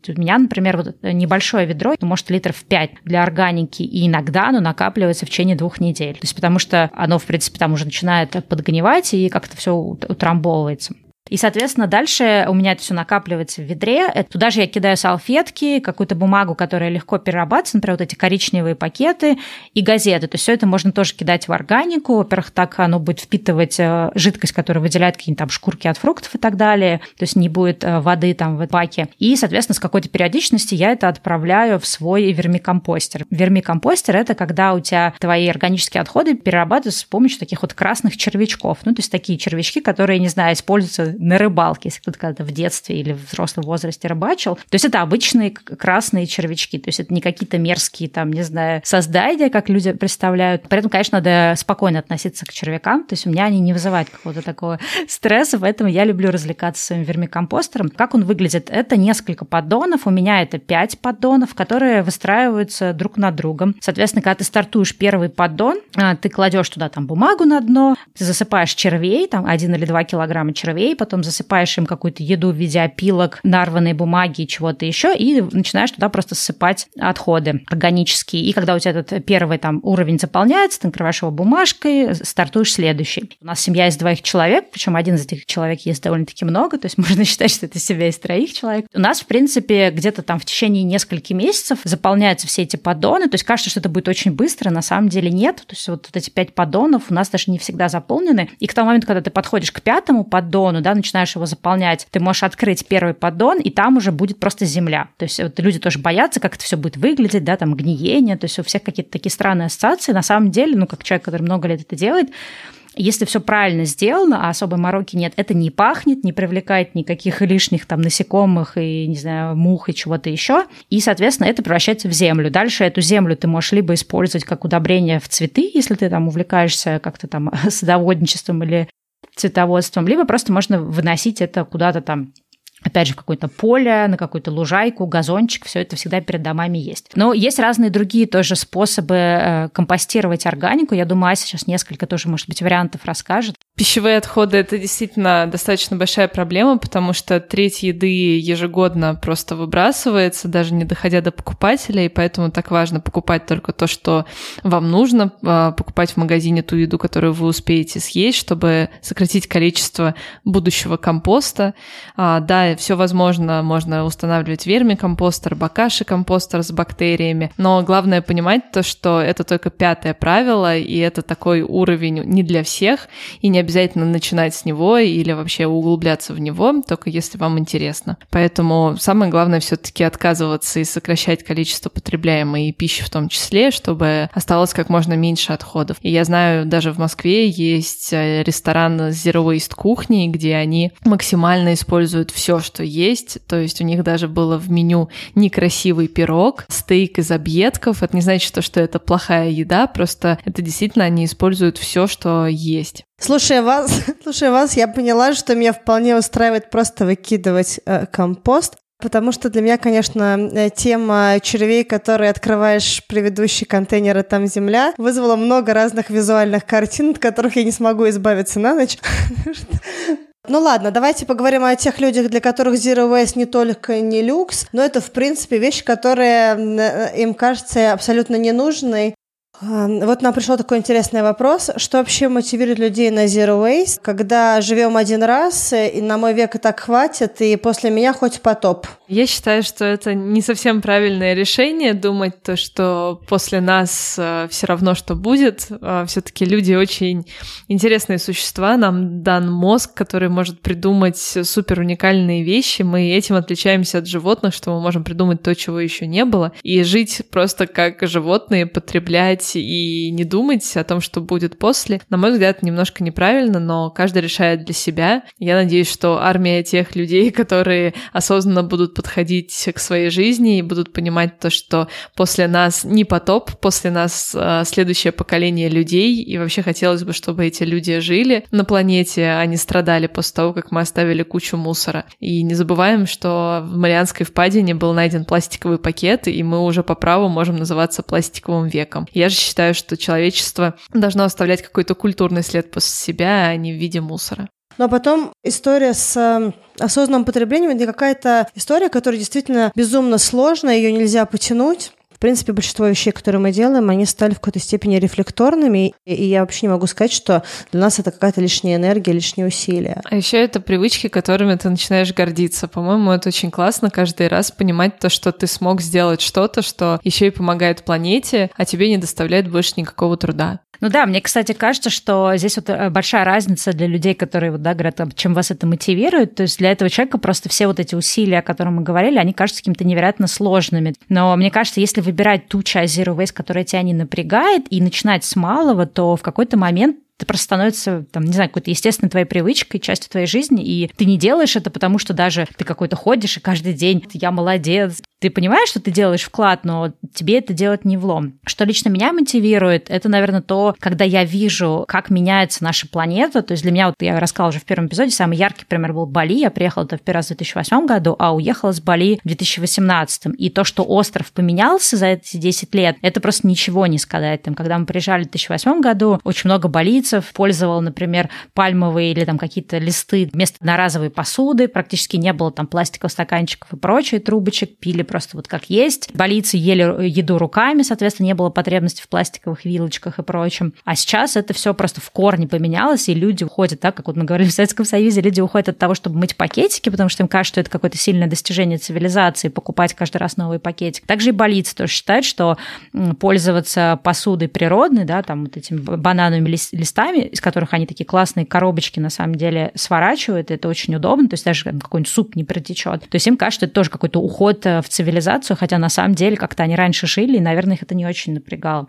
У меня, например, вот небольшое ведро, ну, может, литров 5 для органики, и иногда оно накапливается в течение двух недель. То есть потому что оно, в принципе, там уже начинает подгнивать, и как-то все утрамбовывается. И, соответственно, дальше у меня это все накапливается в ведре. Туда же я кидаю салфетки, какую-то бумагу, которая легко перерабатывается, например, вот эти коричневые пакеты и газеты. То есть все это можно тоже кидать в органику. Во-первых, так оно будет впитывать э, жидкость, которая выделяет какие-нибудь там шкурки от фруктов и так далее. То есть не будет э, воды там в баке. И, соответственно, с какой-то периодичности я это отправляю в свой вермикомпостер. Вермикомпостер – это когда у тебя твои органические отходы перерабатываются с помощью таких вот красных червячков. Ну, то есть такие червячки, которые, не знаю, используются на рыбалке, если кто-то когда-то в детстве или в взрослом возрасте рыбачил. То есть это обычные красные червячки, то есть это не какие-то мерзкие там, не знаю, создания, как люди представляют. Поэтому, конечно, надо спокойно относиться к червякам, то есть у меня они не вызывают какого-то такого стресса, поэтому я люблю развлекаться своим вермикомпостером. Как он выглядит? Это несколько поддонов, у меня это пять поддонов, которые выстраиваются друг над другом. Соответственно, когда ты стартуешь первый поддон, а, ты кладешь туда там бумагу на дно, ты засыпаешь червей, там один или два килограмма червей, потом засыпаешь им какую-то еду в виде опилок, нарванной бумаги и чего-то еще, и начинаешь туда просто ссыпать отходы органические. И когда у тебя этот первый там уровень заполняется, ты накрываешь его бумажкой, стартуешь следующий. У нас семья из двоих человек, причем один из этих человек есть довольно-таки много, то есть можно считать, что это семья из троих человек. У нас, в принципе, где-то там в течение нескольких месяцев заполняются все эти поддоны, то есть кажется, что это будет очень быстро, на самом деле нет. То есть вот, вот эти пять поддонов у нас даже не всегда заполнены. И к тому моменту, когда ты подходишь к пятому поддону, да, начинаешь его заполнять, ты можешь открыть первый поддон, и там уже будет просто земля. То есть вот люди тоже боятся, как это все будет выглядеть, да, там гниение, то есть у всех какие-то такие странные ассоциации. На самом деле, ну, как человек, который много лет это делает, если все правильно сделано, а особой мороки нет, это не пахнет, не привлекает никаких лишних там насекомых и, не знаю, мух и чего-то еще. И, соответственно, это превращается в землю. Дальше эту землю ты можешь либо использовать как удобрение в цветы, если ты там увлекаешься как-то там садоводничеством или цветоводством, либо просто можно выносить это куда-то там опять же, в какое-то поле, на какую-то лужайку, газончик, все это всегда перед домами есть. Но есть разные другие тоже способы э, компостировать органику. Я думаю, Ася сейчас несколько тоже, может быть, вариантов расскажет. Пищевые отходы — это действительно достаточно большая проблема, потому что треть еды ежегодно просто выбрасывается, даже не доходя до покупателя, и поэтому так важно покупать только то, что вам нужно, а, покупать в магазине ту еду, которую вы успеете съесть, чтобы сократить количество будущего компоста. А, все возможно, можно устанавливать вермикомпостер, бакаши компостер с бактериями, но главное понимать то, что это только пятое правило, и это такой уровень не для всех, и не обязательно начинать с него или вообще углубляться в него, только если вам интересно. Поэтому самое главное все-таки отказываться и сокращать количество потребляемой пищи в том числе, чтобы осталось как можно меньше отходов. И я знаю, даже в Москве есть э, ресторан Zero Waste кухни, где они максимально используют все, что есть. То есть у них даже было в меню некрасивый пирог, стейк из объедков. Это не значит, что это плохая еда, просто это действительно они используют все, что есть. Слушая вас, слушая вас, я поняла, что меня вполне устраивает просто выкидывать э, компост. Потому что для меня, конечно, э, тема червей, которые открываешь предыдущий контейнер, и там земля, вызвала много разных визуальных картин, от которых я не смогу избавиться на ночь. Ну ладно, давайте поговорим о тех людях, для которых Zero Waste не только не люкс, но это, в принципе, вещь, которая э, им кажется абсолютно ненужной. Вот нам пришел такой интересный вопрос. Что вообще мотивирует людей на Zero Waste, когда живем один раз, и на мой век и так хватит, и после меня хоть потоп? Я считаю, что это не совсем правильное решение думать то, что после нас э, все равно что будет. Э, Все-таки люди очень интересные существа. Нам дан мозг, который может придумать супер уникальные вещи. Мы этим отличаемся от животных, что мы можем придумать то, чего еще не было, и жить просто как животные, потреблять ждать и не думать о том, что будет после, на мой взгляд, немножко неправильно, но каждый решает для себя. Я надеюсь, что армия тех людей, которые осознанно будут подходить к своей жизни и будут понимать то, что после нас не потоп, после нас э, следующее поколение людей, и вообще хотелось бы, чтобы эти люди жили на планете, а не страдали после того, как мы оставили кучу мусора. И не забываем, что в Марианской впадине был найден пластиковый пакет, и мы уже по праву можем называться пластиковым веком. Я же считаю, что человечество должно оставлять какой-то культурный след после себя, а не в виде мусора. Но потом история с э, осознанным потреблением это какая-то история, которая действительно безумно сложная, ее нельзя потянуть. Принципе, большинство вещей, которые мы делаем, они стали в какой-то степени рефлекторными, и я вообще не могу сказать, что для нас это какая-то лишняя энергия, лишние усилия. А еще это привычки, которыми ты начинаешь гордиться. По-моему, это очень классно каждый раз понимать то, что ты смог сделать что-то, что еще и помогает планете, а тебе не доставляет больше никакого труда. Ну да, мне, кстати, кажется, что здесь вот э, большая разница для людей, которые вот, да, говорят, чем вас это мотивирует. То есть для этого человека просто все вот эти усилия, о которых мы говорили, они кажутся какими-то невероятно сложными. Но мне кажется, если выбирать ту часть Zero Waste, которая тебя не напрягает, и начинать с малого, то в какой-то момент это просто становится, там, не знаю, какой-то естественной твоей привычкой, частью твоей жизни, и ты не делаешь это, потому что даже ты какой-то ходишь, и каждый день я молодец, ты понимаешь, что ты делаешь вклад, но тебе это делать не влом. Что лично меня мотивирует, это, наверное, то, когда я вижу, как меняется наша планета. То есть для меня, вот я рассказала уже в первом эпизоде, самый яркий пример был Бали. Я приехала туда в первый раз в 2008 году, а уехала с Бали в 2018. И то, что остров поменялся за эти 10 лет, это просто ничего не сказать. Там, когда мы приезжали в 2008 году, очень много балийцев австралийцев пользовал, например, пальмовые или там какие-то листы вместо одноразовой посуды, практически не было там пластиковых стаканчиков и прочей трубочек, пили просто вот как есть. Балийцы ели еду руками, соответственно, не было потребности в пластиковых вилочках и прочем. А сейчас это все просто в корне поменялось, и люди уходят, так как вот мы говорили в Советском Союзе, люди уходят от того, чтобы мыть пакетики, потому что им кажется, что это какое-то сильное достижение цивилизации, покупать каждый раз новый пакетик. Также и балийцы тоже считают, что пользоваться посудой природной, да, там вот этими банановыми листами, из которых они такие классные коробочки на самом деле сворачивают, это очень удобно, то есть даже какой-нибудь суп не протечет. То есть им кажется, что это тоже какой-то уход э, в цивилизацию, хотя на самом деле как-то они раньше шили, и, наверное, их это не очень напрягало.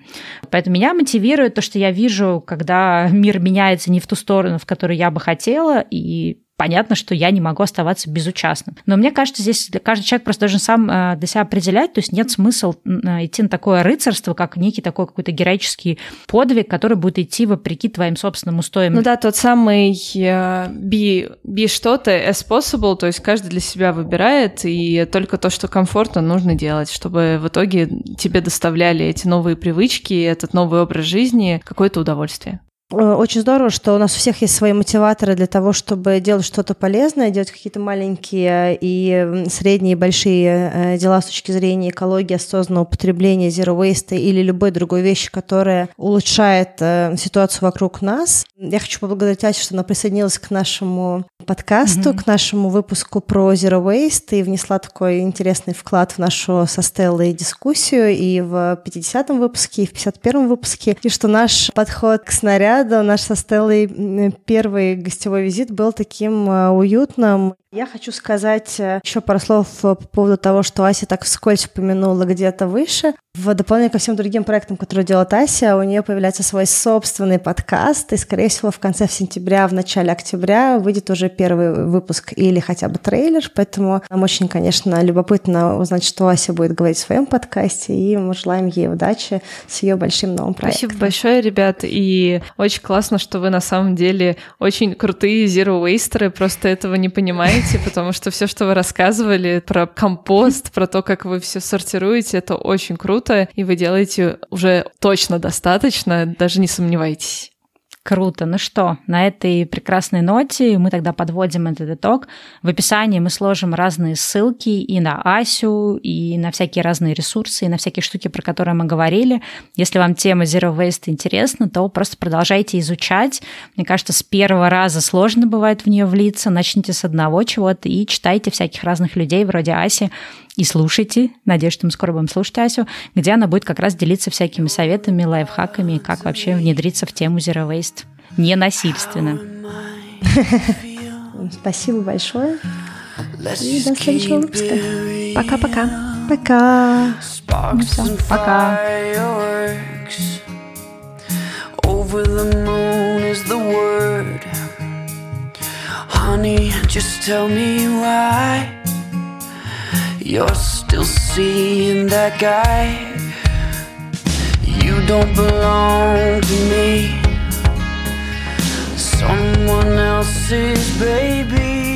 Поэтому меня мотивирует то, что я вижу, когда мир меняется не в ту сторону, в которую я бы хотела, и понятно, что я не могу оставаться безучастным. Но мне кажется, здесь каждый человек просто должен сам э, для себя определять, то есть нет смысла э, идти на такое рыцарство, как некий такой какой-то героический подвиг, который будет идти вопреки твоим собственным устоям. Ну да, тот самый uh, be, be что-то as possible, то есть каждый для себя выбирает, и только то, что комфортно, нужно делать, чтобы в итоге тебе доставляли эти новые привычки, этот новый образ жизни, какое-то удовольствие. Э, очень здорово, что у нас у всех есть свои мотиваторы для того, чтобы делать что-то полезное, делать какие-то маленькие и средние и большие э, дела с точки зрения экологии, осознанного употребления, zero waste или любой другой вещи, которая улучшает э, ситуацию вокруг нас. Я хочу поблагодарить Асю, что она присоединилась к нашему подкасту, mm-hmm. к нашему выпуску про Zero Waste и внесла такой интересный вклад в нашу со Стеллой дискуссию и в 50-м выпуске, и в 51-м выпуске, и что наш подход к снаряду, наш со Стеллой первый гостевой визит был таким э, уютным я хочу сказать э, еще пару слов э, по поводу того, что Ася так вскользь упомянула где-то выше. В дополнение ко всем другим проектам, которые делает Ася, у нее появляется свой собственный подкаст, и, скорее всего, в конце сентября, в начале октября выйдет уже первый выпуск или хотя бы трейлер, поэтому нам очень, конечно, любопытно узнать, что Ася будет говорить в своем подкасте, и мы желаем ей удачи с ее большим новым проектом. Спасибо большое, ребят, и очень классно, что вы на самом деле очень крутые zero waster просто этого не понимаете, делаете, потому что все, что вы рассказывали про компост, про то, как вы все сортируете, это очень круто, и вы делаете уже точно достаточно, даже не сомневайтесь. Круто. Ну что, на этой прекрасной ноте мы тогда подводим этот итог. В описании мы сложим разные ссылки и на Асю, и на всякие разные ресурсы, и на всякие штуки, про которые мы говорили. Если вам тема Zero Waste интересна, то просто продолжайте изучать. Мне кажется, с первого раза сложно бывает в нее влиться. Начните с одного чего-то и читайте всяких разных людей вроде Аси, и слушайте. Надеюсь, что мы скоро будем слушать Асю, где она будет как раз делиться всякими советами, лайфхаками, как вообще внедриться в тему Zero Waste ненасильственно. Спасибо большое. И до следующего выпуска. Пока-пока. Пока. Ну все, пока. Over the moon is the word. Honey, just tell me why. You're still seeing that guy. You don't belong to me. Someone else's baby.